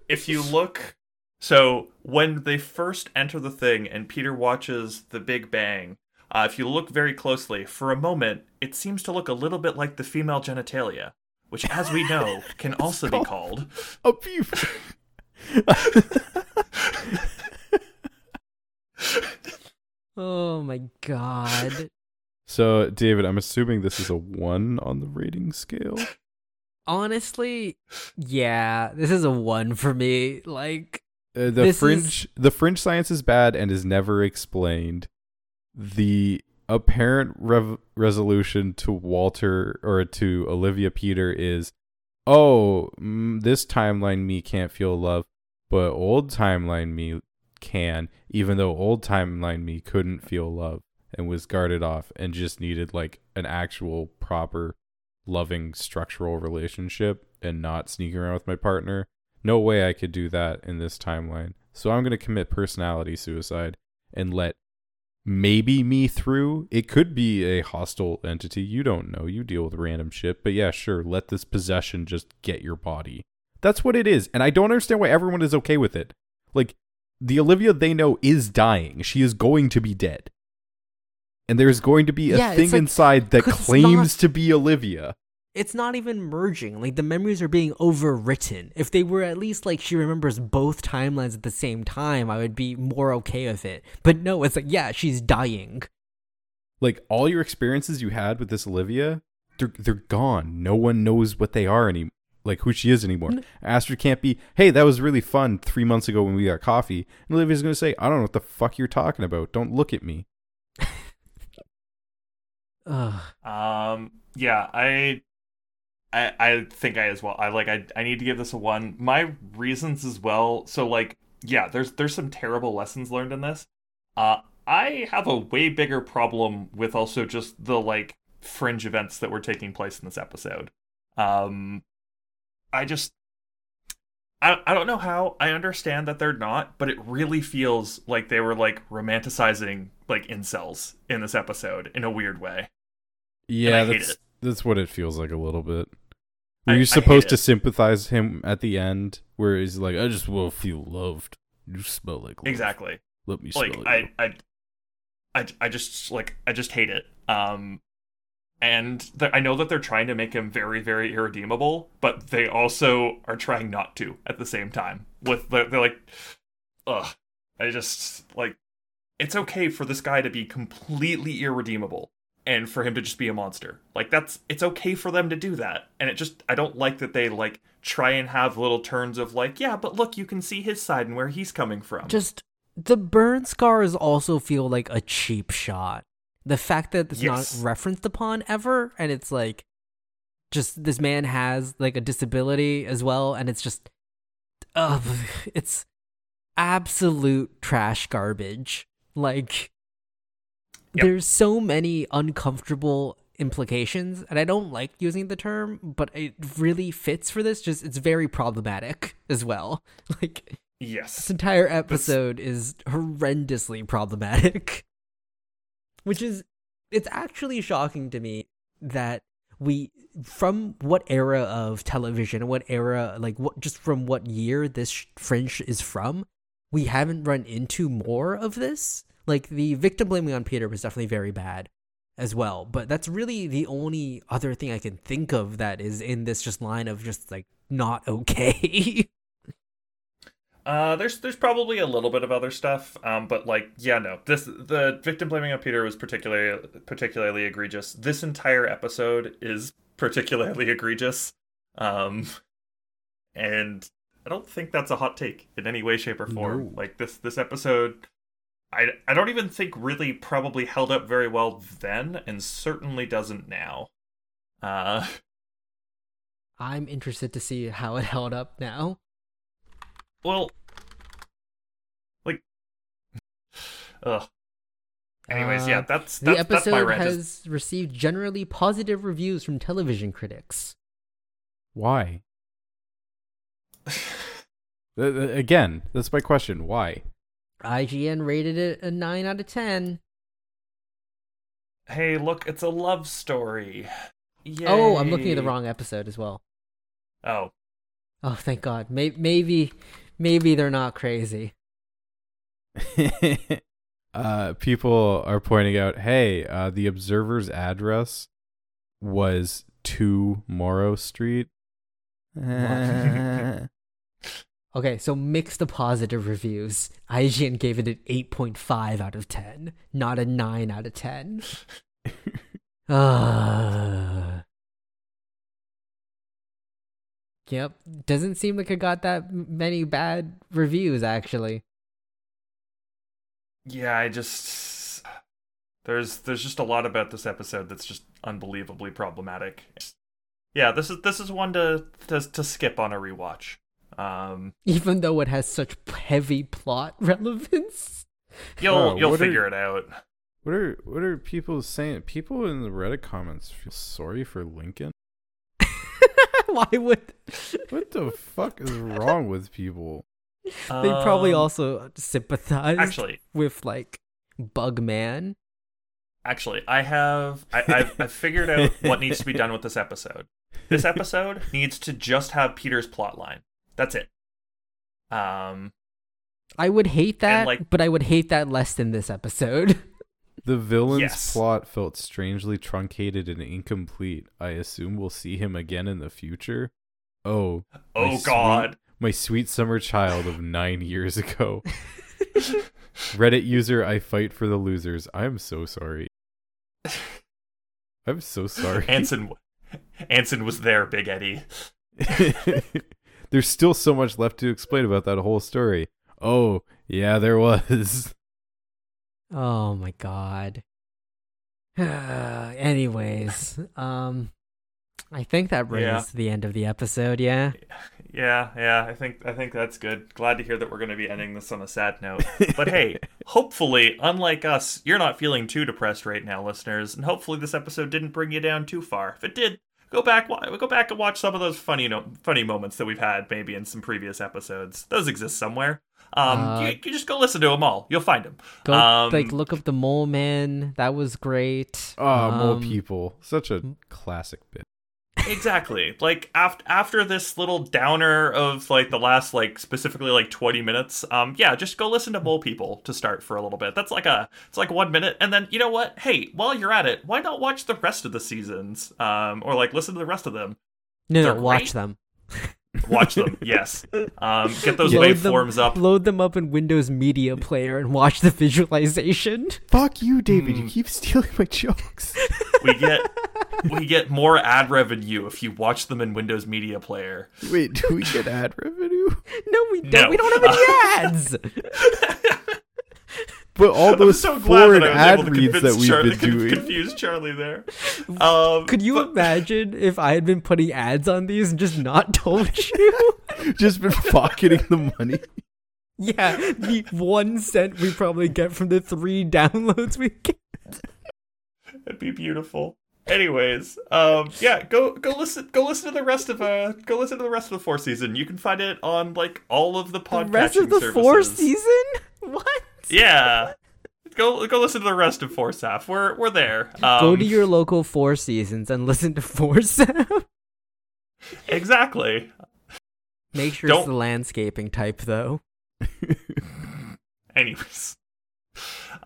if you look, so when they first enter the thing and Peter watches the Big Bang, uh, if you look very closely, for a moment, it seems to look a little bit like the female genitalia, which, as we know, can also be called. a beaver. Oh my god. so, David, I'm assuming this is a one on the rating scale. Honestly, yeah, this is a one for me. Like, Uh, the This fringe, the fringe science is bad and is never explained. The apparent rev- resolution to Walter or to Olivia Peter is, oh, mm, this timeline me can't feel love, but old timeline me can, even though old timeline me couldn't feel love and was guarded off and just needed like an actual proper loving structural relationship and not sneaking around with my partner. No way I could do that in this timeline. So I'm going to commit personality suicide and let maybe me through. It could be a hostile entity. You don't know. You deal with random shit. But yeah, sure. Let this possession just get your body. That's what it is. And I don't understand why everyone is okay with it. Like, the Olivia they know is dying. She is going to be dead. And there's going to be a Yeah, thing like- inside that claims to be Olivia. It's not even merging. Like, the memories are being overwritten. If they were at least like she remembers both timelines at the same time, I would be more okay with it. But no, it's like, yeah, she's dying. like all your experiences you had with this Olivia, they're they're gone. No one knows what they are any like who she is anymore. N- Astrid can't be, hey, that was really fun three months ago when we got coffee. And Olivia's gonna say, I don't know what the fuck you're talking about. Don't look at me. Ugh. Um, yeah, I, I, I think I as well. I like. I, I need to give this a one. My reasons as well. So like, yeah, there's there's some terrible lessons learned in this. Uh, I have a way bigger problem with also just the like fringe events that were taking place in this episode. Um, I just. I, I don't know how. I understand that they're not, but it really feels like they were like romanticizing like incels in this episode in a weird way. Yeah, that's it. that's what it feels like a little bit. Were I you supposed to sympathize him at the end, where he's like, "I just will feel loved. You smell like love. Exactly. Let me smell like you." I, I i i just like i just hate it um and th- i know that they're trying to make him very very irredeemable but they also are trying not to at the same time with the, they're like ugh i just like it's okay for this guy to be completely irredeemable and for him to just be a monster like that's it's okay for them to do that and it just i don't like that they like try and have little turns of like yeah but look you can see his side and where he's coming from Just the burn scars also feel like a cheap shot. The fact that it's Yes. not referenced upon ever, and it's like, just this man has like a disability as well, and it's just, uh, it's absolute trash garbage. Like, Yep. there's so many uncomfortable implications, and I don't like using the term, but it really fits for this. Just it's very problematic as well. Like yes this entire episode is horrendously problematic. Which is it's actually shocking to me that we from what era of television, what era, like what just from what year this Fringe is from, we haven't run into more of this. Like the victim blaming on Peter was definitely very bad as well, but that's really the only other thing I can think of that is in this just line of just like not okay. Uh, there's there's probably a little bit of other stuff, um, but like yeah, no, this the victim blaming on Peter was particularly particularly egregious. This entire episode is particularly egregious, um, and I don't think that's a hot take in any way, shape, or form. No. Like this this episode, I I don't even think really probably held up very well then, and certainly doesn't now. Uh, I'm interested to see how it held up now. well, like, ugh. Anyways, yeah, Uh, that's The that's, that's my episode rant. is- has received generally positive reviews from television critics. Why? Uh, uh, Again, that's my question. Why? IGN rated it a 9 out of 10. hey, look, it's a love story. Oh, I'm looking at the wrong episode as well. Oh, Oh, thank God. Maybe, maybe, maybe they're not crazy. uh, people are pointing out, hey, uh, the Observer's address was two Morrow Street. Uh, Okay, so mix the positive reviews. IGN gave it an 8.5 out of 10, not a 9 out of 10. Ah. Yep, doesn't seem like it got that many bad reviews actually. yeah, I just there's there's just a lot about this episode that's just unbelievably problematic. Yeah, this is this is one to to, to skip on a rewatch. Um, Even though it has such heavy plot relevance. you'll you'll what are- figure it out. what are what are people saying? People in the Reddit comments feel sorry for Lincoln. Why would What the fuck is wrong with people? they probably Um, also sympathize actually with like Bugman? Actually, I have I, I've, I've figured out what needs to be done with this episode. This episode needs to just have Peter's plot line. That's it. Um, I would hate that, like- but I would hate that less than this episode. The villain's Yes. plot felt strangely truncated and incomplete. I assume we'll see him again in the future. Oh, oh sweet- God, my sweet summer child of nine years ago. Reddit user, I fight for the losers. I'm so sorry. I'm so sorry. Anson, Anson was there, Big Eddie. There's still so much left to explain about that whole story. Oh, yeah, there was. Oh my god. Anyways, um I think that brings Yeah. us to the end of the episode, yeah. Yeah, yeah, I think I think that's good. Glad to hear that we're going to be ending this on a sad note. But hey, hopefully, unlike us, you're not feeling too depressed right now, listeners, and hopefully this episode didn't bring you down too far. If it did, go back go back and watch some of those funny no- funny moments that we've had maybe in some previous episodes. Those exist somewhere. Um, Uh, you, you just go listen to them all. You'll find them. Go Um, like look up the mole man. That was great. Oh, more Um, people. Such a classic bit. Exactly like after after this little downer of like the last like specifically like 20 minutes um yeah just go listen to mole people to start for a little bit that's like a it's like one minute and then you know what hey while you're at it why not watch the rest of the seasons um or like listen to the rest of them No, no, they're watch great. them. watch them yes um get those Load them- waveforms up Load them up in Windows Media Player and watch the visualization. Fuck you, David. Hmm. You keep stealing my jokes. we get we get more ad revenue if you watch them in windows media player Wait, do we get ad revenue? No, we don't. No. We don't have any ads. But all I'm those so glad foreign that ad reads that we've Charlie, been doing. confuse Charlie there. Um, Could you but- imagine if I had been putting ads on these and just not told you? Just been pocketing the money. yeah, the one cent we probably get from the three downloads we get. It'd be beautiful. Anyways, um, yeah, go go listen go listen to the rest of uh go listen to the rest of the four season. You can find it on like all of the The podcasting rest of the services. fourth season? What? Yeah, go go listen to the rest of Foursaaf. We're we're there. Um, Go to your local Four Seasons and listen to Four Sound. exactly. Make sure it's Don't- the landscaping type though. Anyways.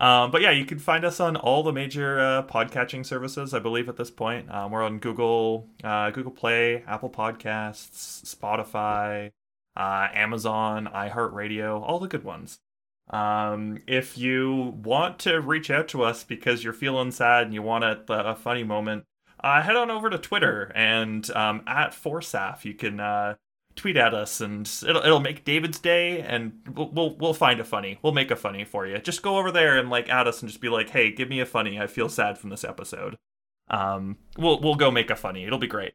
Um, but yeah, you can find us on all the major uh, podcatching services. I believe at this point, um, we're on Google, uh, Google Play, Apple Podcasts, Spotify, uh, Amazon, iHeartRadio, all the good ones. Um, if you want to reach out to us because you're feeling sad and you want a, a funny moment, uh, head on over to Twitter and um, at Foursaaf. You can uh, tweet at us and it'll it'll make David's day and we'll, we'll we'll find a funny. We'll make a funny for you. Just go over there and like add us and just be like, "Hey, give me a funny. I feel sad from this episode." Um we'll we'll go make a funny. It'll be great.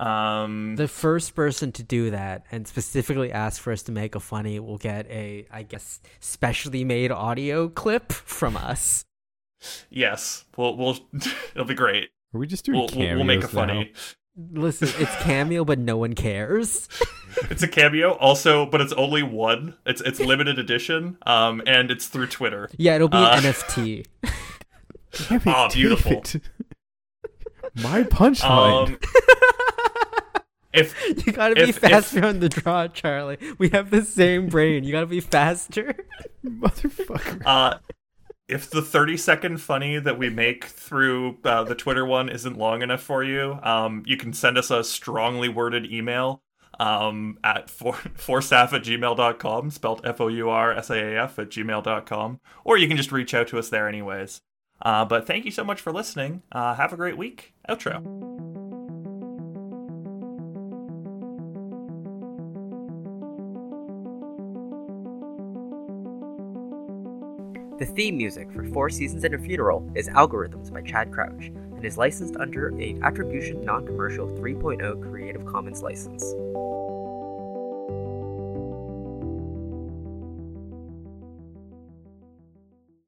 Um The first person to do that and specifically ask for us to make a funny will get a, I guess, specially made audio clip from us. yes. We'll we'll it'll be great. Are we just doing We'll, we'll, we'll make a cameos now? funny. Listen, it's cameo, but no one cares. It's a cameo also, but it's only one. It's it's limited edition. Um and it's through Twitter. Yeah, it'll be Uh, an NFT. Damn Oh, beautiful. David. My punchline. Um if You gotta be if- if- faster on the draw, Charlie. We have the same brain. You gotta be faster. Motherfucker. Uh, if the 30 second funny that we make through uh, the Twitter one isn't long enough for you, um, you can send us a strongly worded email um, at for, foursaaf at gmail.com, spelled F O U R S A A F at gmail.com, or you can just reach out to us there anyways. Uh, but thank you so much for listening. Uh, have a great week. Outro. The theme music for Four Seasons and a Funeral is Algorithms by Chad Crouch and is licensed under a Attribution Non Commercial 3.0 Creative Commons license.